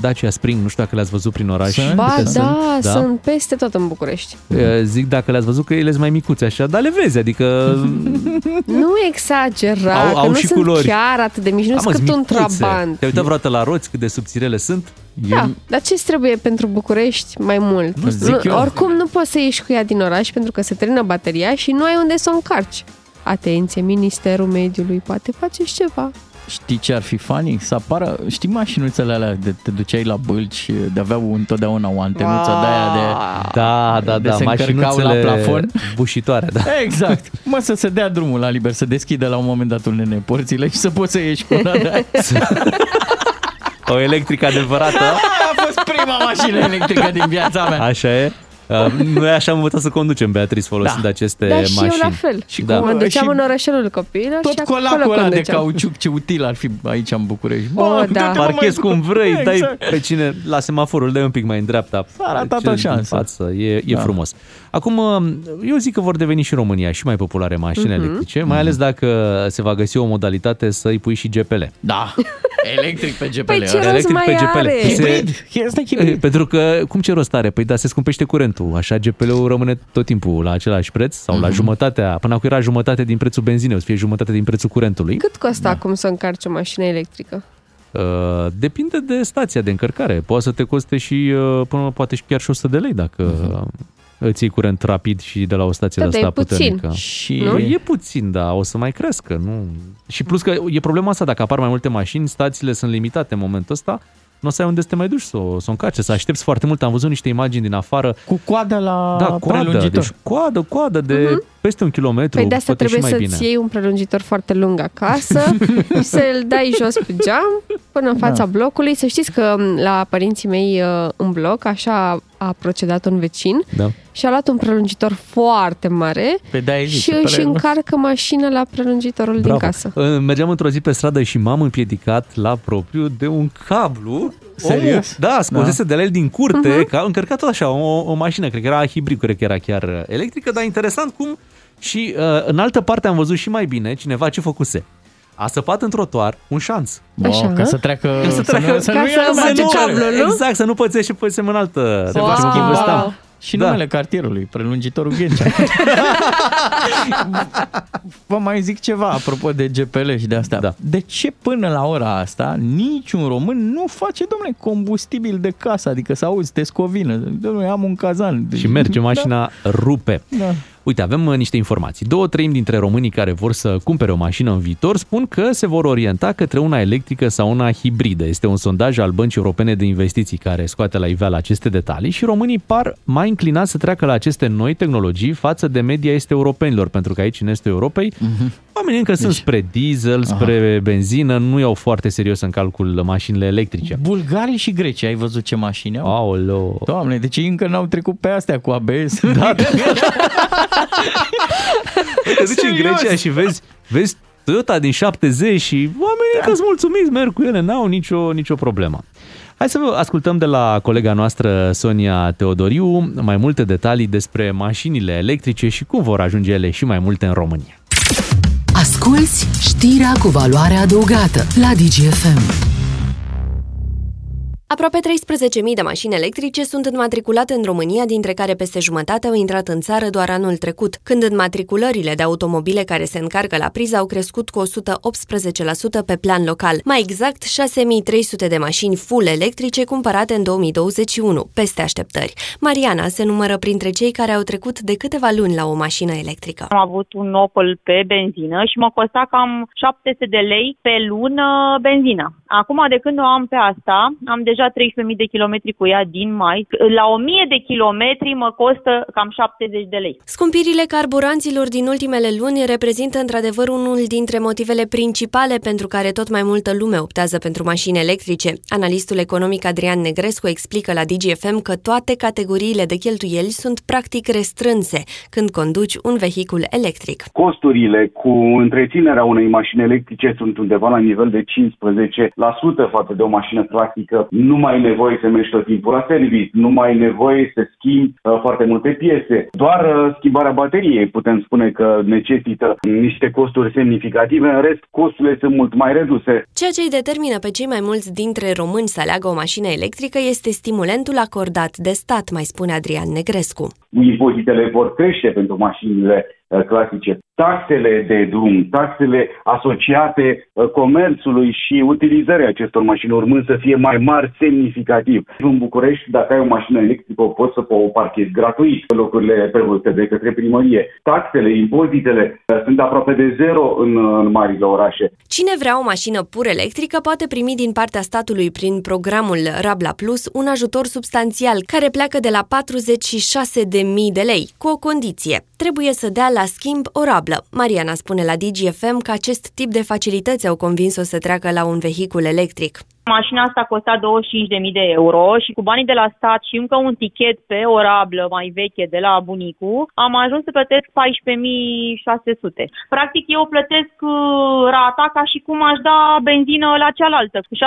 Dacia Spring, nu știu dacă le-ați văzut prin oraș. Ba, Câte da, sunt, sunt peste tot în București. Uh, Zic dacă le-ați văzut că ele sunt mai micuțe așa, dar le vezi, adică Nu exagera, Au- că au nu și sunt culori. chiar atât de mici, nu Am sunt cât un micuțe. trabant. Te-ai uitat vreodată la roți cât de subțirele sunt? Da, dar ce trebuie pentru București mai mult? Nu zic eu. oricum nu poți să ieși cu ea din oraș pentru că se termină bateria și nu ai unde să o încarci. Atenție, Ministerul Mediului poate face și ceva. Știi ce ar fi funny? Să apară, știi mașinuțele alea de te duceai la bălci, de aveau întotdeauna o antenuță de aia de... Da, da, de da, se încărcau la mașinuțele plafon. bușitoare, da. Exact. Mă, să se dea drumul la liber, să deschidă la un moment dat un nene porțile și să poți să ieși cu una de aia. O electrică adevărată. A fost prima mașină electrică din viața mea. Așa e. Uh, Noi așa am învățat să conducem, Beatrice, folosind Da. aceste Dar și mașini. eu la fel. Și Da. mă duceam Și în orășelul copiilor Tot și acolo colacul ăla de conduceam. cauciuc, ce util ar fi aici în București. Bă, da. du-te, mă, Parchezi mai cum vrei, Exact. dai pe cine la semaforul, dai un pic mai în dreapta. S-a ratat Cel o din șansă. Față. E, e Da. frumos. Acum, eu zic că vor deveni și în România și mai populare mașini Mhm. electrice, mai ales dacă se va găsi o modalitate să-i pui și GPL. Da. Electric pe GPL. Păi ce rost Electric mai pe GPL. are? Hibrid. Asta e hibrid. Pentru că, cum ce rost are? Păi da, se scumpește curentul. Așa GPL-ul rămâne tot timpul la același preț sau Mhm. la jumătatea, până acum era jumătate din prețul benzinei, o să fie jumătate din prețul curentului. Cât costă acum să încarci o mașină electrică? Uh, depinde de stația de încărcare. Poate să te coste și uh, până poate și chiar și 100 de lei dacă îți iei curent rapid și de la o stație Da, de dar asta e puțin. puternică. Și Nu? E puțin, da, o să mai crească. Nu? Și plus că e problema asta, dacă apar mai multe mașini, stațiile sunt limitate în momentul ăsta, nu o să ai unde să te mai duci să o, să o încarci, să aștepți foarte mult. Am văzut niște imagini din afară. Cu coadă la Da, coadă, prelungitor. deci coadă, coadă de peste un kilometru, Păi de asta poate și trebuie mai să-ți bine. iei un prelungitor foarte lung acasă și să-l dai jos pe geam până în fața Da. blocului. Să știți că m, la părinții mei uh, în bloc așa a procedat un vecin Da. și a luat un prelungitor foarte mare Pe de-aia zice, și își prelung- încarcă mașina la prelungitorul din Bravo. casă. Uh, Mergeam într-o zi pe stradă și m-am împiedicat la propriu de un cablu. Serios? Omul, da, scosese Da. de la el din curte, Mhm. uh-huh. că a încărcat tot așa o, o mașină, cred că era hibrid, cred că era chiar uh, electrică, dar interesant cum și uh, în altă parte am văzut și mai bine cineva ce făcuse. A săpat în trotuar un șanț. Bă, Așa. ca să treacă, Ca să treacă, nu, să Ca nu să ia bage să nu- cablul, nu? Exact, să nu pățești și pățești în altă. Se Wow. va schimba Wow. Și Da. numele cartierului, prelungitorul Ghencea. Vă mai zic ceva apropo de GPL și de asta. Da. De ce până la ora asta niciun român nu face, domnule, combustibil de casă? Adică să auzi, te scovină. Domnule, am un cazan. Și merge mașina, rupe. Da. Uite, avem uh, niște informații. Două treimi dintre românii care vor să cumpere o mașină în viitor spun că se vor orienta către una electrică sau una hibridă. Este un sondaj al Băncii Europene de Investiții care scoate la iveală aceste detalii și românii par mai inclinați să treacă la aceste noi tehnologii față de media este europenilor, pentru că aici în estul Europei oamenii încă sunt spre diesel, spre benzină, nu iau foarte serios în calcul mașinile electrice. Bulgarii și Grecia, ai văzut ce mașini au? Aoleo. Doamne, deci ei încă n-au trecut pe astea cu ABS. Da, Te duci în Serios? Grecia și vezi, vezi Toyota din 70 și oamenii da. că sunt mulțumiți, merg cu ele, n-au nicio, nicio problemă. Hai să vă ascultăm de la colega noastră Sonia Teodoriu mai multe detalii despre mașinile electrice și cum vor ajunge ele și mai multe în România. Asculți știrea cu valoare adăugată la DGFM. Aproape 13.000 de mașini electrice sunt înmatriculate în România, dintre care peste jumătate au intrat în țară doar anul trecut, când înmatriculările de automobile care se încarcă la priză au crescut cu 118% pe plan local, mai exact 6.300 de mașini full electrice cumpărate în 2021, peste așteptări. Mariana se numără printre cei care au trecut de câteva luni la o mașină electrică. Am avut un Opel pe benzină și mă costa cam 700 de lei pe lună benzină. Acum, de când o am pe asta, am deja 13.000 de kilometri cu ea din mai. La 1.000 de kilometri mă costă cam 70 de lei. Scumpirile carburanților din ultimele luni reprezintă într-adevăr unul dintre motivele principale pentru care tot mai multă lume optează pentru mașini electrice. Analistul economic Adrian Negrescu explică la DGFM că toate categoriile de cheltuieli sunt practic restrânse când conduci un vehicul electric. Costurile cu întreținerea unei mașini electrice sunt undeva la nivel de 15% față de o mașină clasică. Nu mai ai nevoie să mergi tot timpul la serviciu, nu mai ai nevoie să schimbi uh, foarte multe piese. Doar uh, schimbarea bateriei putem spune că necesită niște costuri semnificative, în rest costurile sunt mult mai reduse. Ceea ce îi determină pe cei mai mulți dintre români să aleagă o mașină electrică este stimulentul acordat de stat, mai spune Adrian Negrescu. Impozitele vor crește pentru mașinile uh, clasice. Taxele de drum, taxele asociate uh, comerțului și utilizării acestor mașini urmând să fie mai mari semnificativ. În București, dacă ai o mașină electrică, o poți să o parchezi gratuit în locurile prevăzute de către primărie. Taxele, impozitele uh, sunt aproape de zero în, în marile orașe. Cine vrea o mașină pur electrică poate primi din partea statului prin programul Rabla Plus un ajutor substanțial care pleacă de la 46.000 de lei, cu o condiție. Trebuie să dea la schimb o rablă. Mariana spune la DGFM că acest tip de facilități au convins-o să treacă la un vehicul electric. Mașina asta costa 25.000 de euro și cu banii de la stat și încă un tichet pe o rablă mai veche de la bunicu, am ajuns să plătesc 14.600. Practic eu plătesc uh, rata ca și cum aș da benzină la cealaltă. Cu 6-7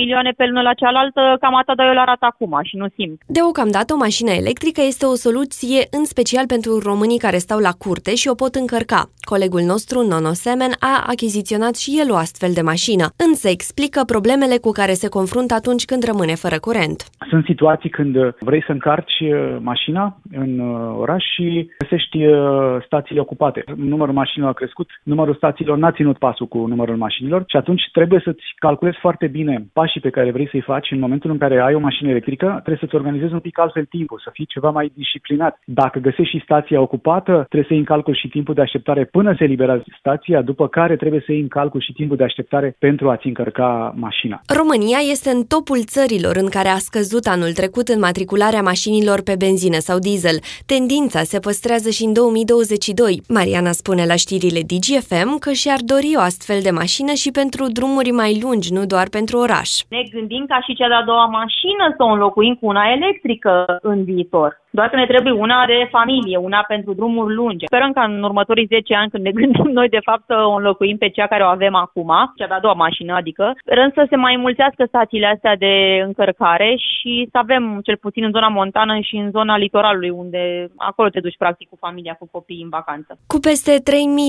milioane pe lună la cealaltă, cam atât dau eu la rata acum și nu simt. Deocamdată, o mașină electrică este o soluție în special pentru românii care stau la curte și o pot încărca. Colegul nostru, Nono Semen, a achiziționat și el o astfel de mașină, însă explică problemele cu care se confruntă atunci când rămâne fără curent. Sunt situații când vrei să încarci uh, mașina în uh, oraș și găsești uh, stațiile ocupate. Numărul mașinilor a crescut, numărul stațiilor n-a ținut pasul cu numărul mașinilor și atunci trebuie să-ți calculezi foarte bine pașii pe care vrei să-i faci în momentul în care ai o mașină electrică, trebuie să-ți organizezi un pic altfel timpul, să fii ceva mai disciplinat. Dacă găsești și stația ocupată, trebuie să iei în calcul și timpul de așteptare până se eliberează stația, după care trebuie să iei în calcul și timpul de așteptare pentru a-ți încărca mașina. România este în topul țărilor în care a scăzut anul trecut înmatricularea mașinilor pe benzină sau diesel. Tendința se păstrează și în 2022. Mariana spune la știrile DGFM că și-ar dori o astfel de mașină și pentru drumuri mai lungi, nu doar pentru oraș. Ne gândim ca și cea de-a doua mașină să o înlocuim cu una electrică în viitor. Doar că ne trebuie una de familie, una pentru drumuri lungi. Sperăm ca în următorii 10 ani, când ne gândim noi de fapt să o înlocuim pe cea care o avem acum, cea de-a doua mașină, adică, sperăm să se mai mulțească stațiile astea de încărcare și să avem, cel puțin în zona montană și în zona litoralului, unde acolo te duci practic cu familia, cu copiii în vacanță. Cu peste 3.000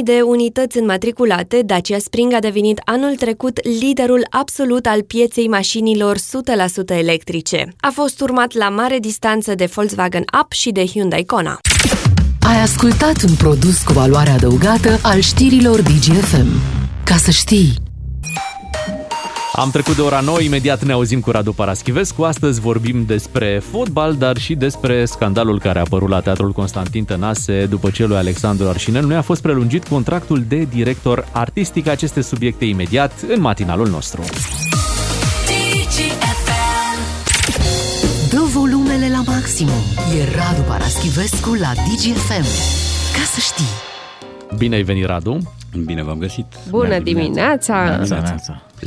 de unități înmatriculate, Dacia Spring a devenit anul trecut liderul absolut al pieței mașinilor 100% electrice. A fost urmat la mare distanță de Volkswagen Up și de Hyundai Kona. Ai ascultat un produs cu valoare adăugată al știrilor DGFM. Ca să știi... Am trecut de ora 9, imediat ne auzim cu Radu Paraschivescu. Astăzi vorbim despre fotbal, dar și despre scandalul care a apărut la Teatrul Constantin Tănase după ce lui Alexandru Arșinel nu a fost prelungit contractul de director artistic. Aceste subiecte imediat în matinalul nostru. Dă volumele la maximum. E Radu Paraschivescu la DGFM. Ca să știi... Bine ai venit, Radu! Bine v-am găsit! Bună dimineața!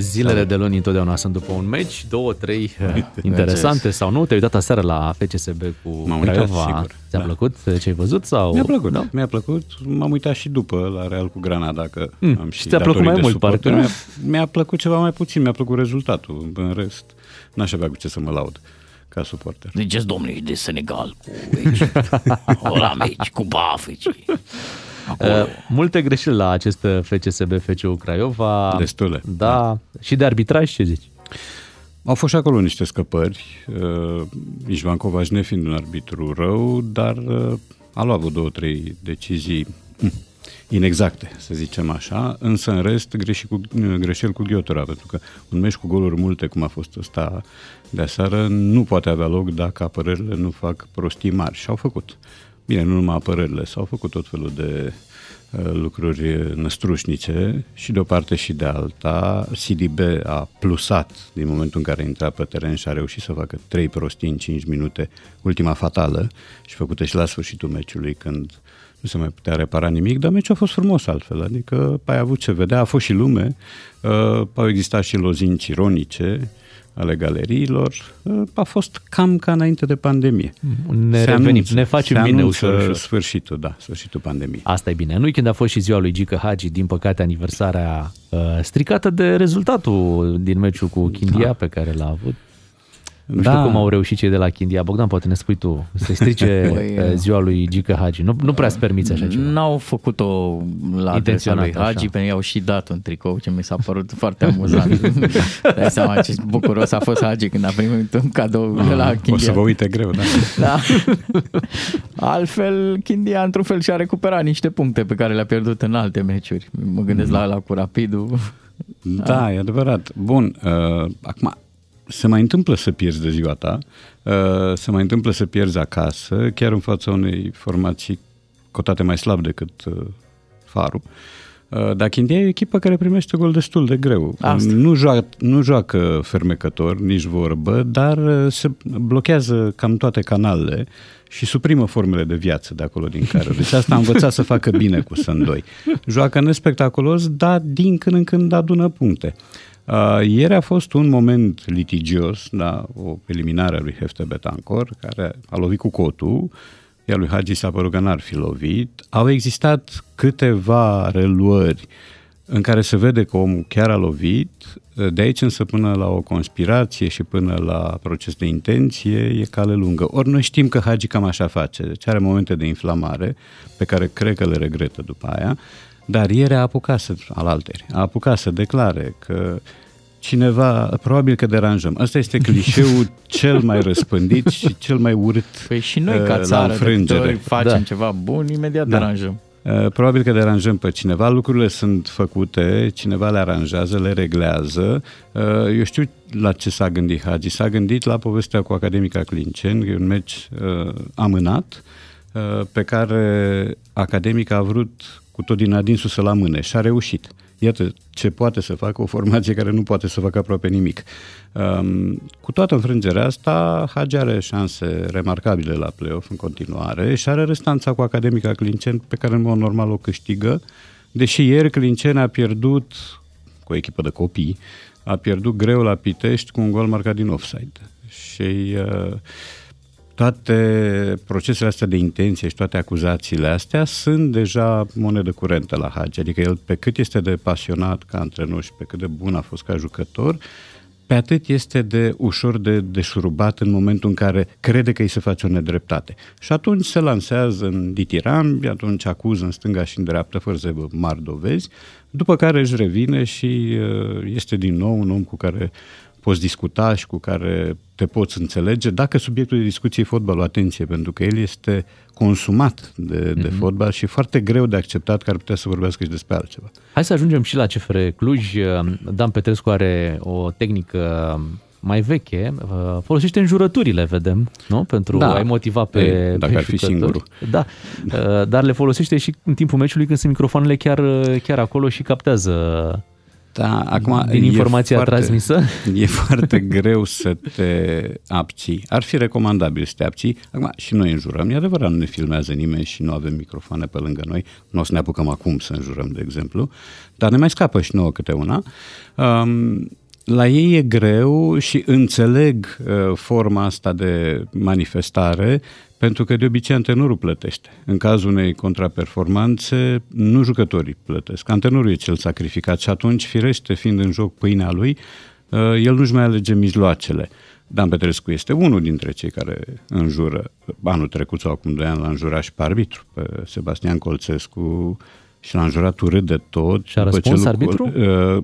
Zilele de luni întotdeauna sunt după un meci, două, trei uh, interesante sau nu? Te-ai uitat aseară la FCSB cu M-am uitat, Craiova. sigur. Ți-a Da. plăcut ce ai văzut? Sau... Mi-a plăcut, Da? mi-a plăcut. M-am uitat și după la Real cu Granada, că Mm, am și și ți-a plăcut datorii mai de mult, suporter. parcă? Mi-a, mi-a plăcut ceva mai puțin, mi-a plăcut rezultatul. În rest, n-aș avea cu ce să mă laud ca suporter. Ziceți, domnule, e de Senegal cu Egipt. Ăla meci cu Africii. Uh, multe greșeli la acest FCSB FCU Craiova. Destule. Da. Și de arbitraj ce zici? Au fost și acolo niște scăpări, uh, Ișvan Covaș nefiind un arbitru rău, dar uh, a luat vreo două, trei decizii hm, inexacte, să zicem așa, însă în rest greși cu, greșeli cu ghiotura, pentru că un meci cu goluri multe, cum a fost ăsta de aseară, nu poate avea loc dacă apărările nu fac prostii mari și au făcut. Bine, nu numai apărările, s-au făcut tot felul de uh, lucruri năstrușnice și de o parte și de alta. CDB a plusat din momentul în care a intrat pe teren și a reușit să facă trei prostii în 5 minute, ultima fatală și făcută și la sfârșitul meciului când nu se mai putea repara nimic, dar meciul a fost frumos altfel, adică ai avut ce vedea, a fost și lume, uh, au existat și lozinci ironice ale galeriilor, uh, a fost cam ca înainte de pandemie. Ne Se revenim, anunță- ne facem se bine anunță ușor, ușor. sfârșitul, da, sfârșitul pandemiei. Asta e bine. În weekend a fost și ziua lui Gică Hagi, din păcate aniversarea uh, stricată de rezultatul din meciul cu Chindia da. pe care l-a avut. Nu știu Da. cum au reușit cei de la Chindia. Bogdan, poate ne spui tu, să-i strice Păi, uh, ziua lui Gică Hagi. Nu, nu prea îți permiți așa ceva. N-au făcut-o la adresa Intenționat, lui așa. Hagi, pentru că i-au și dat un tricou, ce mi s-a părut foarte amuzant. Dai seama ce bucuros a fost Hagi când a primit un cadou de la Chindia. O să vă uite greu, da. Da. Altfel, Chindia, într-un fel, și-a recuperat niște puncte pe care le-a pierdut în alte meciuri. Mă gândesc la la cu Rapidul. Da, e adevărat. Bun, uh, acum se mai întâmplă să pierzi de ziua ta, uh, se mai întâmplă să pierzi acasă, chiar în fața unei formații cotate mai slab decât uh, Farul. Uh, Dar Chindia e o echipă care primește gol destul de greu. Asta. Nu joacă, nu joacă fermecător, nici vorbă, dar uh, se blochează cam toate canalele și suprimă formele de viață de acolo din care. Deci asta a învățat să facă bine cu Sândoi. Joacă nespectaculos, dar din când în când adună puncte. Uh, ieri a fost un moment litigios, da, o eliminare a lui Hefte Betancor, care a lovit cu cotul, iar lui Hagi s-a părut că n-ar fi lovit. Au existat câteva reluări în care se vede că omul chiar a lovit, de aici însă până la o conspirație și până la proces de intenție e cale lungă. Ori noi știm că Hagi cam așa face, deci are momente de inflamare pe care cred că le regretă după aia, dar ieri a apucat să, al alteri, a apucat să declare că cineva, probabil că deranjăm. Asta este clișeul cel mai răspândit și cel mai urât Păi și noi, uh, ca la țară, de câte înfrângere. ori facem ceva bun, imediat Da. deranjăm. Uh, Probabil că deranjăm pe cineva, lucrurile sunt făcute, cineva le aranjează, le reglează. Uh, Eu știu la ce s-a gândit Hagi. S-a gândit la povestea cu Academica Clinceni, e un meci uh, amânat, uh, pe care Academica a vrut cu tot din adinsul să-l amâne și a reușit. Iată ce poate să facă o formație care nu poate să facă aproape nimic. Um, cu toată înfrângerea asta, Hagi are șanse remarcabile la play-off în continuare și are restanța cu Academica Clinceni pe care în mod normal o câștigă, deși ieri Clinceni a pierdut cu o echipă de copii, a pierdut greu la Pitești cu un gol marcat din offside. Și uh, toate procesele astea de intenție și toate acuzațiile astea sunt deja monedă curentă la Hagi. Adică el, pe cât este de pasionat ca antrenor și pe cât de bun a fost ca jucător, pe atât este de ușor de deșurubat în momentul în care crede că îi se face o nedreptate. Și atunci se lansează în ditirambi, atunci acuză în stânga și în dreapta, fără să aibă mari dovezi, după care își revine și uh, este din nou un om cu care poți discuta și cu care te poți înțelege, dacă subiectul de discuție e fotbalul, atenție, pentru că el este consumat de, de Mhm. fotbal și foarte greu de acceptat că ar putea să vorbească și despre altceva. Hai să ajungem și la CFR Cluj. Dan Petrescu are o tehnică mai veche, folosește înjurăturile, vedem, nu? Pentru Da. a-i motiva pe, Ei, dacă pe ar fi jucători. singurul. Da, dar le folosește și în timpul meciului când sunt microfoanele chiar, chiar acolo și captează Da, acum din e informația foarte- transmisă. E foarte greu să te abții. Ar fi recomandabil să te abții. Acum, și noi înjurăm. E adevărat, nu ne filmează nimeni și nu avem microfoane pe lângă noi. Nu o să ne apucăm acum să înjurăm, de exemplu. Dar ne mai scapă și nouă câte una. Um, la ei e greu și înțeleg uh, forma asta de manifestare pentru că de obicei antenorul plătește. În cazul unei contraperformanțe, nu jucătorii plătesc. Antenorul e cel sacrificat și atunci, firește, fiind în joc pâinea lui, uh, el nu-și mai alege mijloacele. Dan Petrescu este unul dintre cei care înjură, anul trecut sau acum doi ani l-a înjurat și pe arbitru, pe Sebastian Colțescu și l-a înjurat urât de tot. Și a după răspuns ce arbitru? Uh,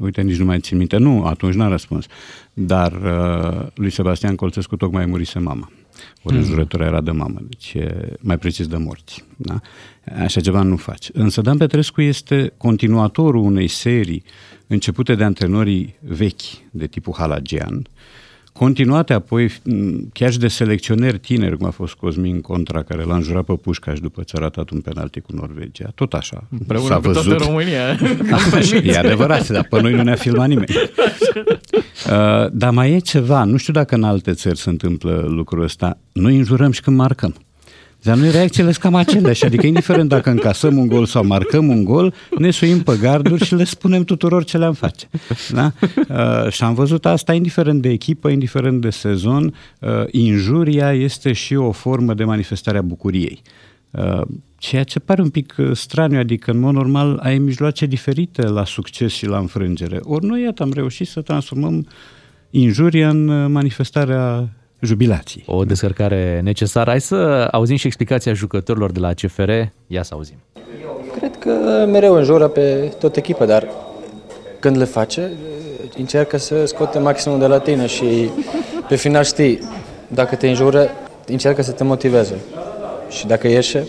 uite, nici nu mai țin minte. Nu, atunci n-a răspuns. Dar uh, lui Sebastian Colțescu tocmai murise mama. Ori Mhm. înjurătura era de mamă, deci e mai precis de morți. Da? Așa ceva nu faci. Însă Dan Petrescu este continuatorul unei serii începute de antrenorii vechi, de tipul Halagian, continuate apoi m, chiar și de selecționeri tineri, cum a fost Cosmin Contra, care l-a înjurat pe Pușcaș după ce a ratat un penalti cu Norvegia. Tot așa. Împreună S-a cu toată văzut. România. Așa, e adevărat, dar pe noi nu ne-a filmat nimeni. Uh, dar mai e ceva, nu știu dacă în alte țări se întâmplă lucrul ăsta. Noi înjurăm și când marcăm. Dar noi reacțiile sunt cam aceleași, adică indiferent dacă încasăm un gol sau marcăm un gol, ne suim pe garduri și le spunem tuturor ce le-am face. Da? Uh, și am văzut asta indiferent de echipă, indiferent de sezon, uh, injuria este și o formă de manifestare a bucuriei. Uh, ceea ce pare un pic uh, straniu, adică în mod normal ai mijloace diferite la succes și la înfrângere. Ori noi, iată, am reușit să transformăm injuria în uh, manifestarea jubilației. O descărcare necesară. Hai să auzim și explicația jucătorilor de la CFR. Ia să auzim. Cred că mereu înjură pe tot echipa, dar când le face, încearcă să scoate maximul de la tine și pe final știi, dacă te înjură, încearcă să te motiveze. Și dacă ieșe,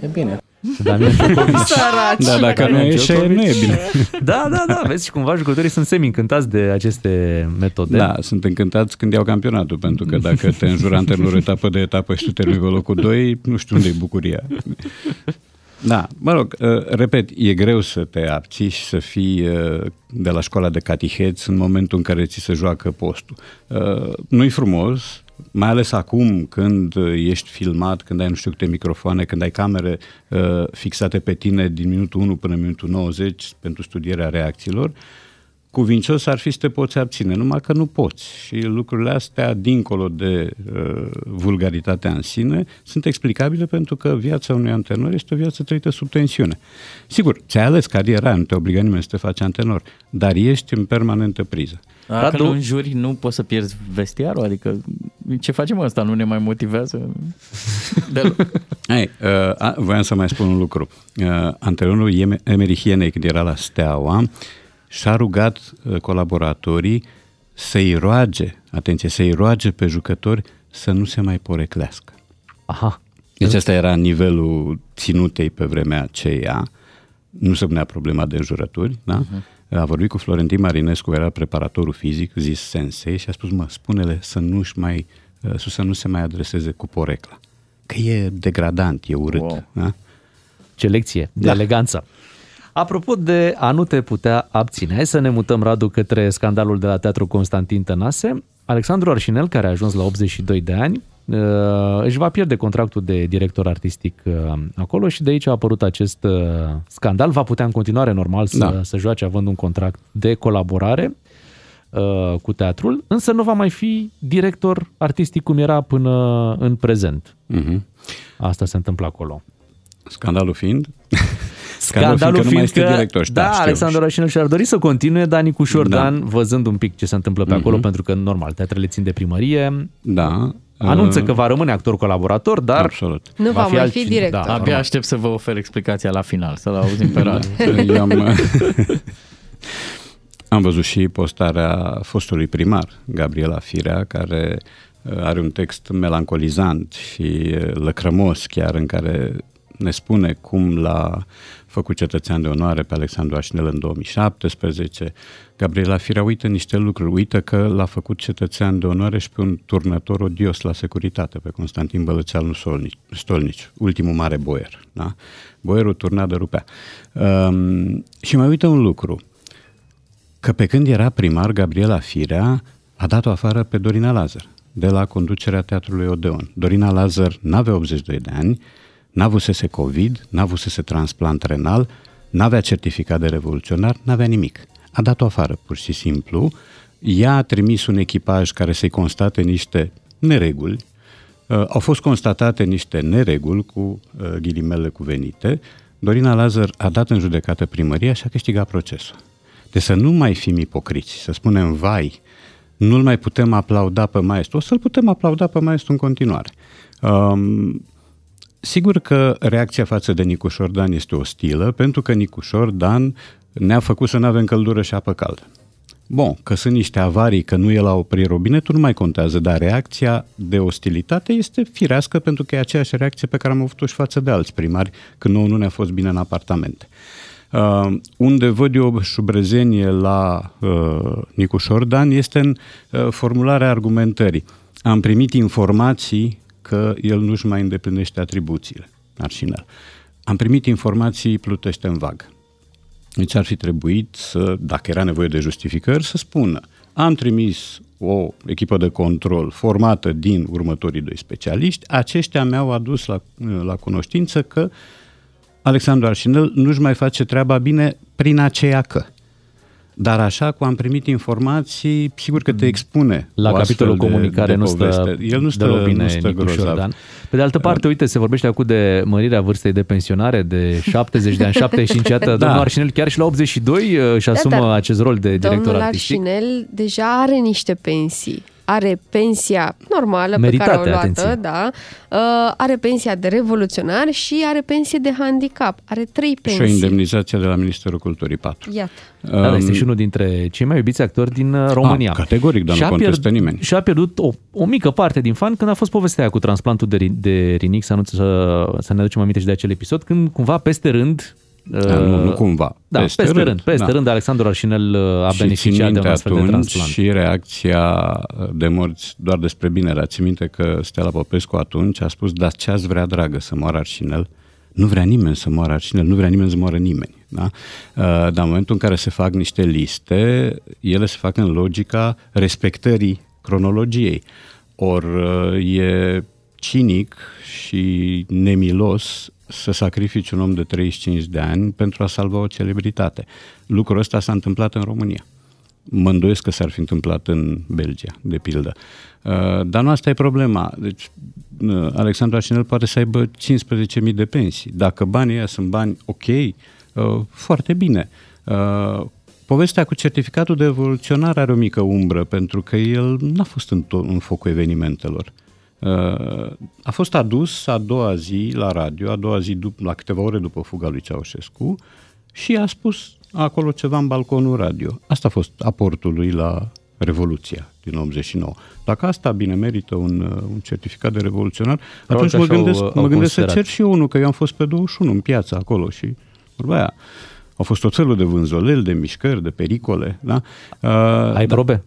e bine. Damian Ciocovici. Săraci. Da, dacă nu Damian ieșe, Ciocovici. nu e bine. Da, da, da. Vezi, și cumva jucătorii sunt semi-încântați de aceste metode. Da, sunt încântați când iau campionatul, pentru că dacă te înjură antrenorul etapă de etapă și tu termini pe locul 2, nu știu unde e bucuria. Da, mă rog, uh, repet, e greu să te abții și să fii uh, de la școala de catiheți în momentul în care ți se joacă postul. Uh, Nu-i frumos, mai ales acum când uh, ești filmat, când ai nu știu câte microfoane, când ai camere uh, fixate pe tine din minutul 1 până în minutul 90 pentru studierea reacțiilor, cuvincios ar fi să te poți abține, numai că nu poți. Și lucrurile astea, dincolo de uh, vulgaritatea în sine, sunt explicabile pentru că viața unui antenor este o viață trăită sub tensiune. Sigur, ți-ai ales cariera, nu te obliga nimeni să te faci antenor, dar ești în permanentă priză. Dacă nu înjuri, nu poți să pierzi vestiarul? Adică ce facem ăsta? Nu ne mai motivează? Deloc. Ei, uh, a, voiam să mai spun un lucru. Uh, antrenorul Iem- Emery Hienei, când era la Steaua, și-a rugat uh, colaboratorii să-i roage, atenție, să-i roage pe jucători să nu se mai poreclească. Aha. Deci asta era nivelul ținutei pe vremea aceea. Nu se punea problema de înjurături, da? Uh-huh. A vorbit cu Florentin Marinescu, era preparatorul fizic, zis sensei, și a spus, mă, spune-le să nu-și mai, uh, să nu se mai adreseze cu porecla. Că e degradant, e urât. Wow. Da? Ce lecție de Da. eleganță. Apropo de a nu te putea abține, hai să ne mutăm, Radu, către scandalul de la Teatru Constantin Tănase. Alexandru Arșinel, care a ajuns la 82 de ani, uh, își va pierde contractul de director artistic uh, acolo și de aici a apărut acest uh, scandal. Va putea în continuare, normal, să, Da. să joace având un contract de colaborare uh, cu teatrul, însă nu va mai fi director artistic cum era până în prezent. Mhm. Asta se întâmplă acolo. Scandalul fiind? Scandalul fiind că nu mai este fiind că- director. Da, știu. Alexandru Rășinel și-ar dori să continue, dar Nicu Șordan, Da. văzând un pic ce se întâmplă pe acolo, Mhm. pentru că, normal, teatrele țin de primărie, Da. Anunță Uh, că va rămâne actor colaborator, dar Absolut. Nu va mai fi altcine- director. Da, Abia normal. aștept să vă ofer explicația la final, să-l auzim pe radio. Eu am, am văzut și postarea fostului primar, Gabriela Firea, care uh, are un text melancolizant și uh, lăcrămos chiar, în care ne spune cum l-a făcut cetățean de onoare pe Alexandru Așinel în 2017. Gabriela Firea uită niște lucruri, uită că l-a făcut cetățean de onoare și pe un turnător odios la securitate, pe Constantin Bălățeanu Stolnici, Stolnici ultimul mare boier. Da? Boierul turna de rupea. Um, și mai uită un lucru, că pe când era primar, Gabriela Firea a dat-o afară pe Dorina Lazar de la conducerea Teatrului Odeon. Dorina Lazar n-avea 82 de ani, n-avusese COVID, n-avusese transplant renal, n-avea certificat de revoluționar, n-avea nimic. A dat-o afară, pur și simplu. Ea a trimis un echipaj care să-i constate niște nereguli. Uh, au fost constatate niște nereguli cu uh, ghilimele cuvenite. Dorina Lazar a dat în judecată primăria și a câștigat procesul. De să nu mai fim ipocriți, să spunem, vai, nu-l mai putem aplauda pe maestru. O să-l putem aplauda pe maestru în continuare. Um, sigur că reacția față de Nicușor Dan este ostilă, pentru că Nicușor Dan ne-a făcut să nu avem căldură și apă caldă. Bun, că sunt niște avarii, că nu e la oprit robinetul, nu mai contează, dar reacția de ostilitate este firească pentru că e aceeași reacție pe care am avut-o și față de alți primari când nouă nu ne-a fost bine în apartamente. Uh, unde văd eu șubrezenie la uh, Nicu Șordan este în uh, formularea argumentării. Am primit informații că el nu-și mai îndeplinește atribuțiile, Arșinel. Am primit informații, plutește în vag. Deci ar fi trebuit să, dacă era nevoie de justificări, să spună am trimis o echipă de control formată din următorii doi specialiști, aceștia mi-au adus la, la cunoștință că Alexandru Arșinel nu-și mai face treaba bine prin aceea că. Dar așa cum am primit informații, sigur că te expune. La capitolul de, comunicare de nu stă El nu stă, deloc bine nu stă Nicu grozav. Șordan. Pe de altă parte, uite, se vorbește acum de mărirea vârstei de pensionare de 70 de ani, 75, iată, Da. domnul Arșinel chiar și la 82 uh, își asumă dar acest rol de director Domnul artistic. Arșinel deja are niște pensii. Are pensia normală Meritate, pe care o luată, atenție. da. Uh, are pensia de revoluționar și are pensie de handicap. Are trei Și o pensii. indemnizație de la Ministerul Culturii 4. Iată. Da, dar este și unul dintre cei mai iubiți actori din uh, România. Ah, categoric, dar nu Și-a contestă pierd- nimeni. Și-a pierdut o, o mică parte din fan când a fost povestea aia cu transplantul de, ri- de rinic, să, anunț, să, să ne aducem aminte și de acel episod, când cumva peste rând... Da, nu, nu cumva. Da, peste, peste rând, peste da. rând, Alexandru Arșinel uh, a Și beneficiat țin de un minte astfel de atunci transplant. și reacția de morți doar despre bine era. Țin minte că Stella Popescu atunci a spus, dar ce ați vrea, dragă, să moară Arșinel? Nu vrea nimeni să moară Arșinel, nu vrea nimeni să moară nimeni. Da? Uh, Dar în momentul în care se fac niște liste, ele se fac în logica respectării cronologiei. Ori uh, e cinic și nemilos să sacrifici un om de 35 de ani pentru a salva o celebritate. Lucrul ăsta s-a întâmplat în România. Mă îndoiesc că s-ar fi întâmplat în Belgia, de pildă. Uh, Dar nu asta e problema. Deci, uh, Alexandru Arșinel poate să aibă 15.000 de pensii. Dacă banii ăia sunt bani ok, uh, foarte bine. Uh, Povestea cu certificatul de evoluționar are o mică umbră, pentru că el n-a fost în, to- în focul evenimentelor. Uh, A fost adus a doua zi la radio, a doua zi dup- la câteva ore după fuga lui Ceaușescu și a spus acolo ceva în balconul radio. Asta a fost aportul lui la Revoluția din 89. Dacă asta bine merită un, uh, un certificat de revoluționar, Probabil atunci că mă așa au- gândesc, au mă gândesc să considerat. cer și eu unul, că eu am fost pe 21 în piață acolo și vorba aia. Au fost tot felul de vânzoleli, de mișcări, de pericole. Da? Uh, Ai probe?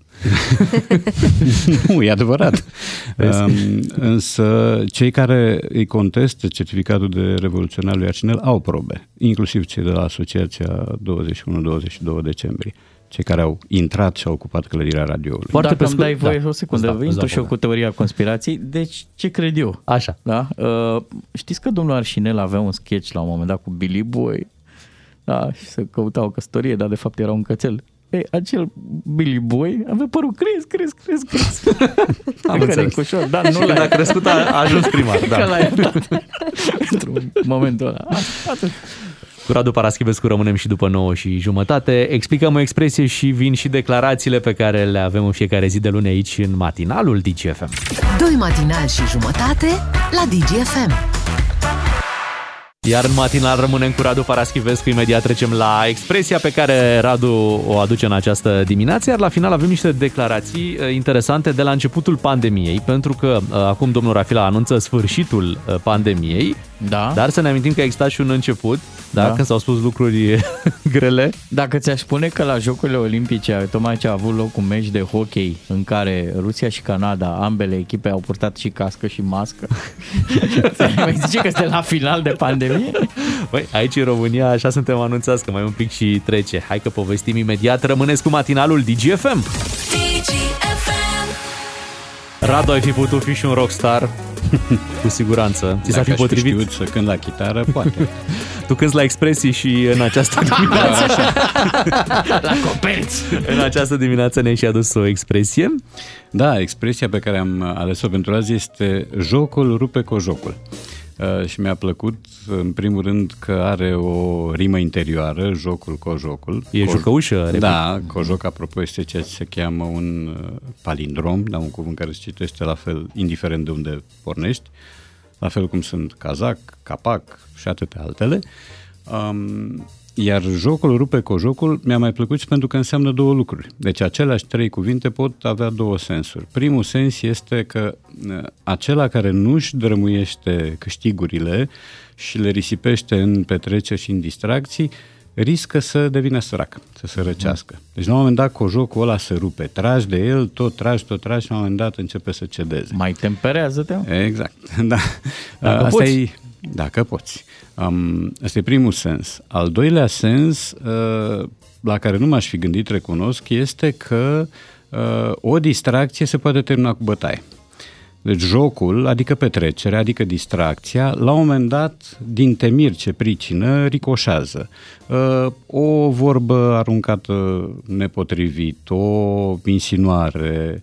nu, e adevărat. Vezi? Um, însă cei care îi contestă certificatul de revoluționar lui Arcinel au probe, inclusiv cei de la Asociația 21-22 decembrie, cei care au intrat și au ocupat clădirea radioului. Foarte Dacă îmi dai voie o secundă, Îți da, intru și eu cu teoria conspirației. Deci, ce cred eu? Așa. Da? Uh, știți că domnul Arșinel avea un sketch la un moment dat cu Billy Boy? Da, și se căuta o căsătorie, dar de fapt era un cățel. Ei, acel Billy Boy avea părul cresc, cresc, cresc, cresc. Am Pe care înțeles. Nicușor, da, Și nu când l-a a crescut, a- a ajuns primar, da. Că l-a iertat. Într-un momentul ăla. Atât. Cu Radu Paraschivescu rămânem și după 9 și jumătate. Explicăm o expresie și vin și declarațiile pe care le avem în fiecare zi de luni aici în matinalul DGFM. Doi matinali și jumătate la DGFM. Iar în matinal rămânem cu Radu Paraschivescu. Imediat trecem la expresia pe care Radu o aduce în această dimineață, iar la final avem niște declarații uh, interesante de la începutul pandemiei, pentru că uh, acum domnul Rafila anunță sfârșitul uh, pandemiei, da. dar să ne amintim că a existat și un început, da, Da. când s-au spus lucruri grele. Dacă ți-aș spune că la Jocurile Olimpice tocmai ce a avut loc un meci de hockey în care Rusia și Canada, ambele echipe au purtat și cască și mască, mai zice că este la final de pandemie? Băi, aici în România așa suntem anunțați că mai un pic și trece. Hai că povestim imediat. Rămâneți cu matinalul DGFM. Radu, ai fi putut fi și un rockstar, cu siguranță. Ți s-a Dacă fi aș fi potrivit. știut să cânt la chitară, poate. Tu cânti la expresii și în această dimineață. la coperți. în această dimineață ne-ai și adus o expresie. Da, expresia pe care am ales-o pentru azi este jocul rupe cu jocul. Uh, și mi-a plăcut, în primul rând, că are o rimă interioară, jocul cojocul. E Co- jucăușă, repet. Da, cojoc, apropo, este ceea ce se cheamă un uh, palindrom, dar un cuvânt care se citește la fel, indiferent de unde pornești, la fel cum sunt cazac, capac și atâtea altele. Um, iar jocul rupe cojocul mi-a mai plăcut și pentru că înseamnă două lucruri. Deci aceleași trei cuvinte pot avea două sensuri. Primul sens este că uh, acela care nu-și drămuiește câștigurile și le risipește în petreceri și în distracții, riscă să devină sărac, să se răcească. Deci la un moment dat cojocul ăla se rupe, tragi de el, tot tragi, tot tragi și la un moment dat începe să cedeze. Mai temperează-te. Exact, da. Dacă Asta poți. e, dacă poți. Um, asta e primul sens. Al doilea sens, uh, la care nu m-aș fi gândit, recunosc, este că uh, o distracție se poate termina cu bătaie. Deci jocul, adică petrecerea, adică distracția, la un moment dat, din temir ce pricină, ricoșează. Uh, O vorbă aruncată nepotrivit, o insinuare,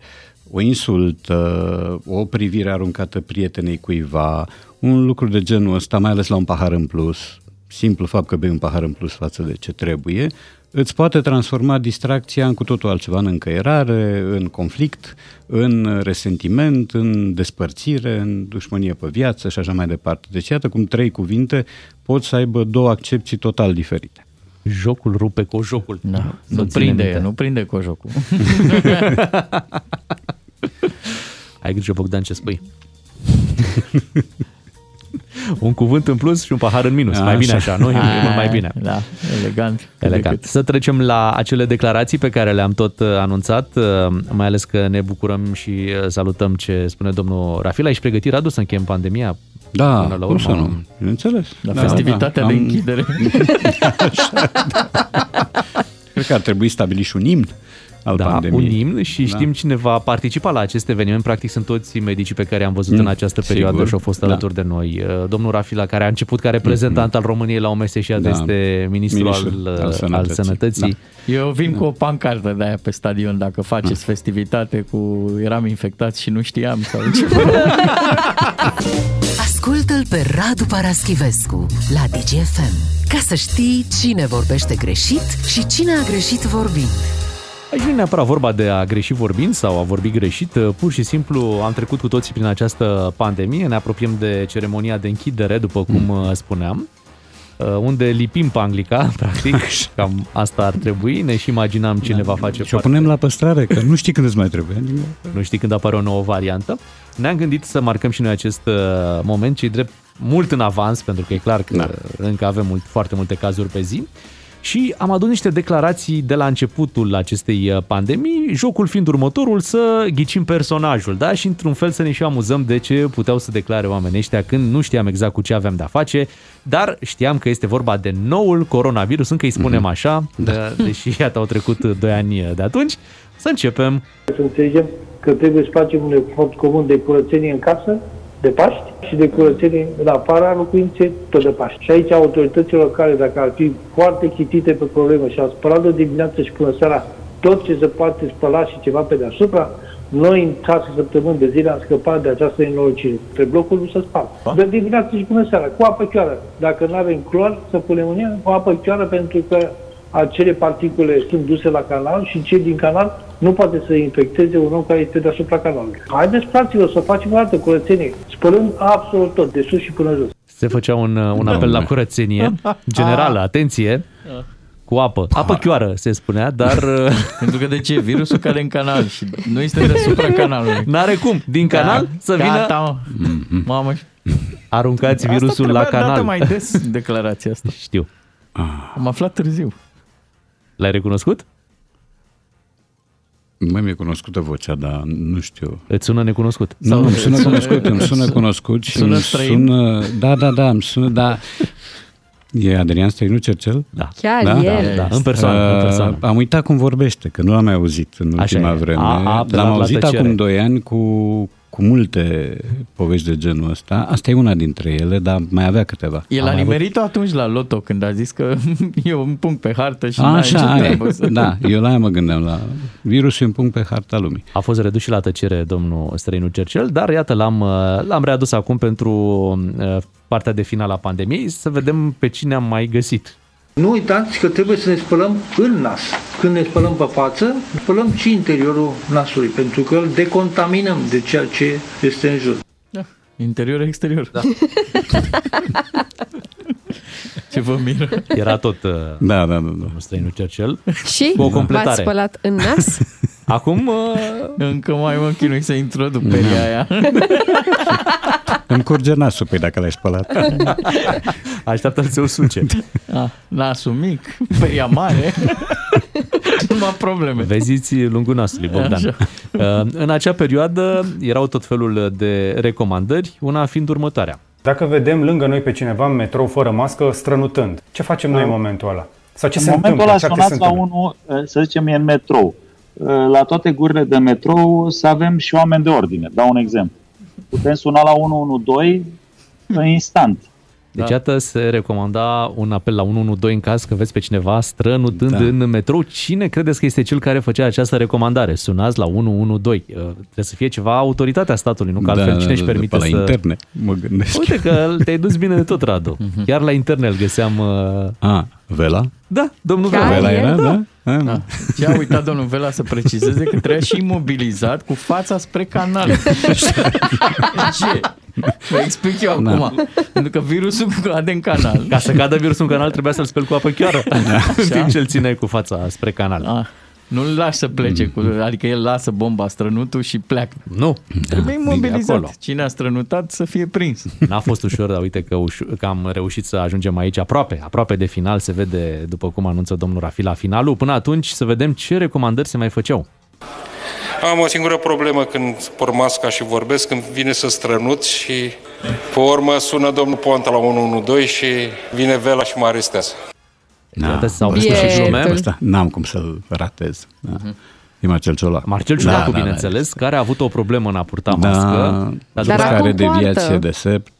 o insultă, o privire aruncată prietenei cuiva, un lucru de genul ăsta, mai ales la un pahar în plus, simplu fapt că bei un pahar în plus față de ce trebuie, îți poate transforma distracția în cu totul altceva, în încăierare, în conflict, în resentiment, în despărțire, în dușmănie pe viață și așa mai departe. Deci iată cum trei cuvinte pot să aibă două accepții total diferite. Jocul rupe cu jocul. Da. Să Nu ținem prinde, minte. nu prinde cojocul. Ai grijă, Bogdan, ce spui. un cuvânt în plus și un pahar în minus. Mai bine așa, nu? E mult mai bine. Da, elegant. Elegant. Să trecem la acele declarații pe care le-am tot uh, anunțat, uh, mai ales că ne bucurăm și uh, salutăm ce spune domnul Rafil. Ai pregătit, Radu, să încheiem pandemia? Da, până la cum urmă? să nu? Bineînțeles. La Da, festivitatea da, de am- închidere. Cred că ar trebui stabilit și un imn al da, pandemiei. un imn și știm Da. cine va participa la acest eveniment. Practic sunt toți medicii pe care am văzut Mm, în această perioadă sigur. și au fost Da. alături de noi. Uh, Domnul Rafila, care a început ca reprezentant al României la OMS și Da. este ministrul al, Ministrul al al Sănătății. sănătății. Eu vin cu o pancartă de aia pe stadion dacă faceți Da. festivitate cu eram infectat și nu știam sau ce. Ascultă-l pe Radu Paraschivescu la DGFM ca să știi cine vorbește greșit și cine a greșit vorbind. Aici nu e neapărat vorba de a greși vorbind sau a vorbi greșit, pur și simplu am trecut cu toții prin această pandemie, ne apropiem de ceremonia de închidere, după cum mm. spuneam, uh, unde lipim pe Anglica, practic, cam asta ar trebui, ne și imaginam cine va face Și o punem la păstrare, că nu știi când îți mai trebuie. nu știi când apare o nouă variantă. Ne-am gândit să marcăm și noi acest uh, moment, ci drept mult în avans, pentru că e clar că da. încă avem mult, foarte multe cazuri pe zi. Și am adus niște declarații de la începutul acestei uh, pandemii, jocul fiind următorul să ghicim personajul, da? Și într-un fel să ne și amuzăm de ce puteau să declare oamenii ăștia când nu știam exact cu ce aveam de-a face, dar știam că este vorba de noul coronavirus, încă îi spunem așa, da. deși iată au trecut 2 ani de atunci. Să începem. Să înțelegem că trebuie să facem un efort comun de curățenie în casă, de Paști, și de curățenie în afara locuinței, tot de Paști. Și aici autoritățile locale, dacă ar fi foarte chitite pe problemă și au spălat de dimineață și până seara tot ce se poate spăla și ceva pe deasupra, noi în șase săptămâni de zile am scăpat de această nenorocire. Pe blocul nu se spală. De dimineață și până seara, cu apă chioară. Dacă nu avem clor, să punem în ea cu apă chioară pentru că acele particule sunt duse la canal și cei din canal nu poate să infecteze un om care este deasupra canalului. Haideți, fraților, să facem o dată curățenie, spălând absolut tot, de sus și până jos. Se făcea un, un apel la curățenie generală, atenție, cu apă. Apă chioară, se spunea, dar... Pentru că de ce? Virusul cade în canal și noi suntem deasupra canalului. N-are cum. Din canal să vină... Gata, mă. Mamă. Aruncați Asta virusul la trebuia dată canal. mai des declarația asta. Știu. Am aflat târziu. L-ai recunoscut? Mai mi-e cunoscută vocea, dar nu știu. Îți sună necunoscut? Nu, îmi sună cunoscut, îmi sună cunoscut și Sună îmi străin? sună... Da, da, da, îmi sună, da... E Adrian Străinu Cercel? Da. Chiar da? el. Da, în persoană, în Uh, persoană. Am uitat cum vorbește, că nu l-am mai auzit în Așa ultima e. vreme. A- a apelat L-am la auzit tăcere. acum doi ani cu, cu multe povești de genul ăsta. Asta e una dintre ele, dar mai avea câteva. El Am a mai avut- nimerit-o atunci la loto când a zis că e un punct pe hartă și n-are Așa, nicio aia treabă e. să- da, eu la aia mă gândeam, la virusul e un punct pe harta lumii. A fost redus și la tăcere domnul străinul Cercel, dar iată l-am, uh, l-am readus acum pentru uh, partea de final a pandemiei, să vedem pe cine am mai găsit. Nu uitați că trebuie să ne spălăm în nas. Când ne spălăm pe față, spălăm și interiorul nasului, pentru că îl decontaminăm de ceea ce este în jur. Interior, exterior. Da. Ce vă miră? Era tot uh, da, da, da, da. străinul Cercel. Și Cu o v-ați completare. spălat în nas? Acum uh, Încă mai mă chinui să introduc peria aia. Îmi curge nasul, păi dacă l-ai spălat. Așteaptă să se usuce. Ah, nasul mic, peria mare. Numai probleme. Veziți lungul nasului, Bogdan. Așa. Uh, În acea perioadă erau tot felul de recomandări, una fiind următoarea. Dacă vedem lângă noi pe cineva în metrou fără mască, strănutând, ce facem noi în momentul ăla? Sau ce în se momentul întâmplă? ăla Ce ar trebui să sunați la întâmple? unul, să zicem, e în metrou. La toate gurile de metrou să avem și oameni de ordine. Dau un exemplu. Putem suna la 112 instant. Deci, iată, se recomanda un apel la 112 în caz că vezi pe cineva strănutând da. Da. în metrou. Cine credeți că este cel care făcea această recomandare? Sunați la 112. Uh, Trebuie să fie ceva autoritatea statului, nu? Că altfel cine își da, permite pe la să... interne, mă gândesc. Uite că te-ai dus bine de tot, Radu. Chiar la interne îl găseam... uh, A, Vela? Da, domnul Chiar Vela. Vela e? era, da? A, Da. Ce a uitat domnul Vela să precizeze că trebuia și imobilizat cu fața spre canal. Ce? Vă explic eu acum. Da. Pentru că virusul cade în canal. Ca să cadă virusul în canal trebuia să-l speli cu apă chiară. În timp ce îl ține cu fața spre canal. Ah, nu-l lași să plece, cu, adică el lasă bomba strănutul și pleacă. Nu. Trebuie bine imobilizat. acolo. Cine a strănutat să fie prins. N-a fost ușor, dar uite că, uș- că am reușit să ajungem aici aproape, aproape de final, se vede după cum anunță domnul Rafi la finalul. Până atunci să vedem ce recomandări se mai făceau. Am o singură problemă când port masca și vorbesc, când vine să strănut și pe urmă sună domnul Ponta la 112 și vine Vela și mă arestează. Iată, s-au ăsta văzut și și glume. Ăsta, n-am cum să-l ratez. Da. E Marcel Ciolacu. Marcel Ciulacu, da, bineînțeles, care a avut o problemă în a purta Da, mască. dar după- care deviație de sept.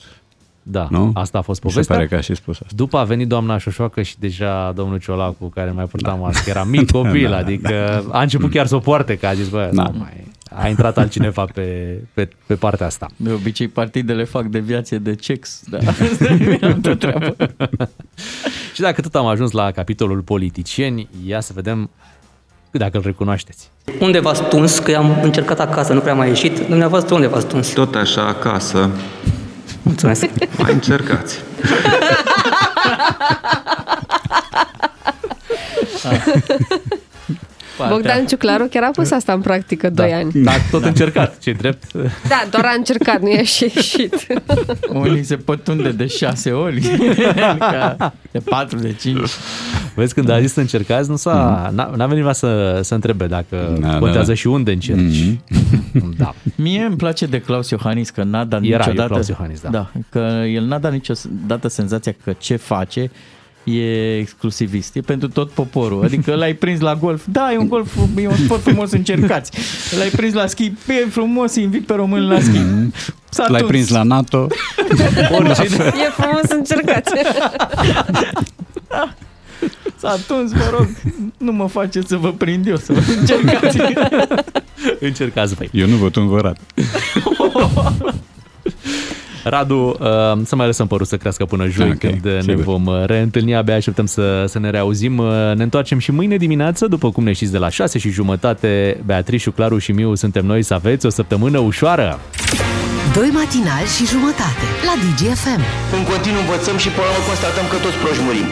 Da, nu? asta a fost Mi se povestea. pare că a și spus asta. După a venit doamna Șoșoacă și deja domnul Ciolacu, care mai purta mască, era mic copil, Da, adică a început chiar să o poarte, că a zis, bă, Da. nu mai... A intrat altcineva pe, pe, pe partea asta. De obicei partidele fac deviație de cex. Da. Asta e altă treabă. Și dacă tot am ajuns la capitolul politicieni, ia să vedem dacă îl recunoașteți. Unde v-ați tuns? Că am încercat acasă, nu prea m-a ieșit. Dumneavoastră unde v-ați tuns? Tot așa acasă. Mulțumesc. Mai încercați. Bogdan Ciuclaru chiar a pus asta în practică 2 ani. Da, tot încercat, ce drept. Da, doar a încercat, nu i-a și ieșit. Unii se pătunde de șase ori. Adică de patru, de cinci. Vezi, când a zis să încercați, nu s-a, n-a, n-a venit nimeni să, să întrebe dacă Da, contează da. și unde încerci. Da. Mie îmi place de Claus Iohannis că n-a dat Era, e niciodată... Claus Iohannis, da. da. că el n-a dat niciodată senzația că ce face e exclusivist, e pentru tot poporul. Adică l-ai prins la golf, da, e un golf, e un sport frumos, încercați. L-ai prins la schi, e frumos, invit pe români la schi. S-a L-ai tuns. prins la NATO. Oricine. E frumos încercați. S-a tuns, vă rog, nu mă faceți să vă prind eu, să vă încercați. Încercați voi. Eu nu vă tunvărat. Radu, uh, să mai lăsăm părul să crească până joi, Ok, când ne sigur. vom uh, reîntâlni, abia așteptăm să, să ne reauzim. Uh, Ne întoarcem și mâine dimineață, după cum ne știți, de la 6 și jumătate. Beatrice, Claru și Miu suntem noi să aveți o săptămână ușoară. Doi matinali și jumătate la DGFM. În continuu învățăm și până la urmă constatăm că toți proști murim.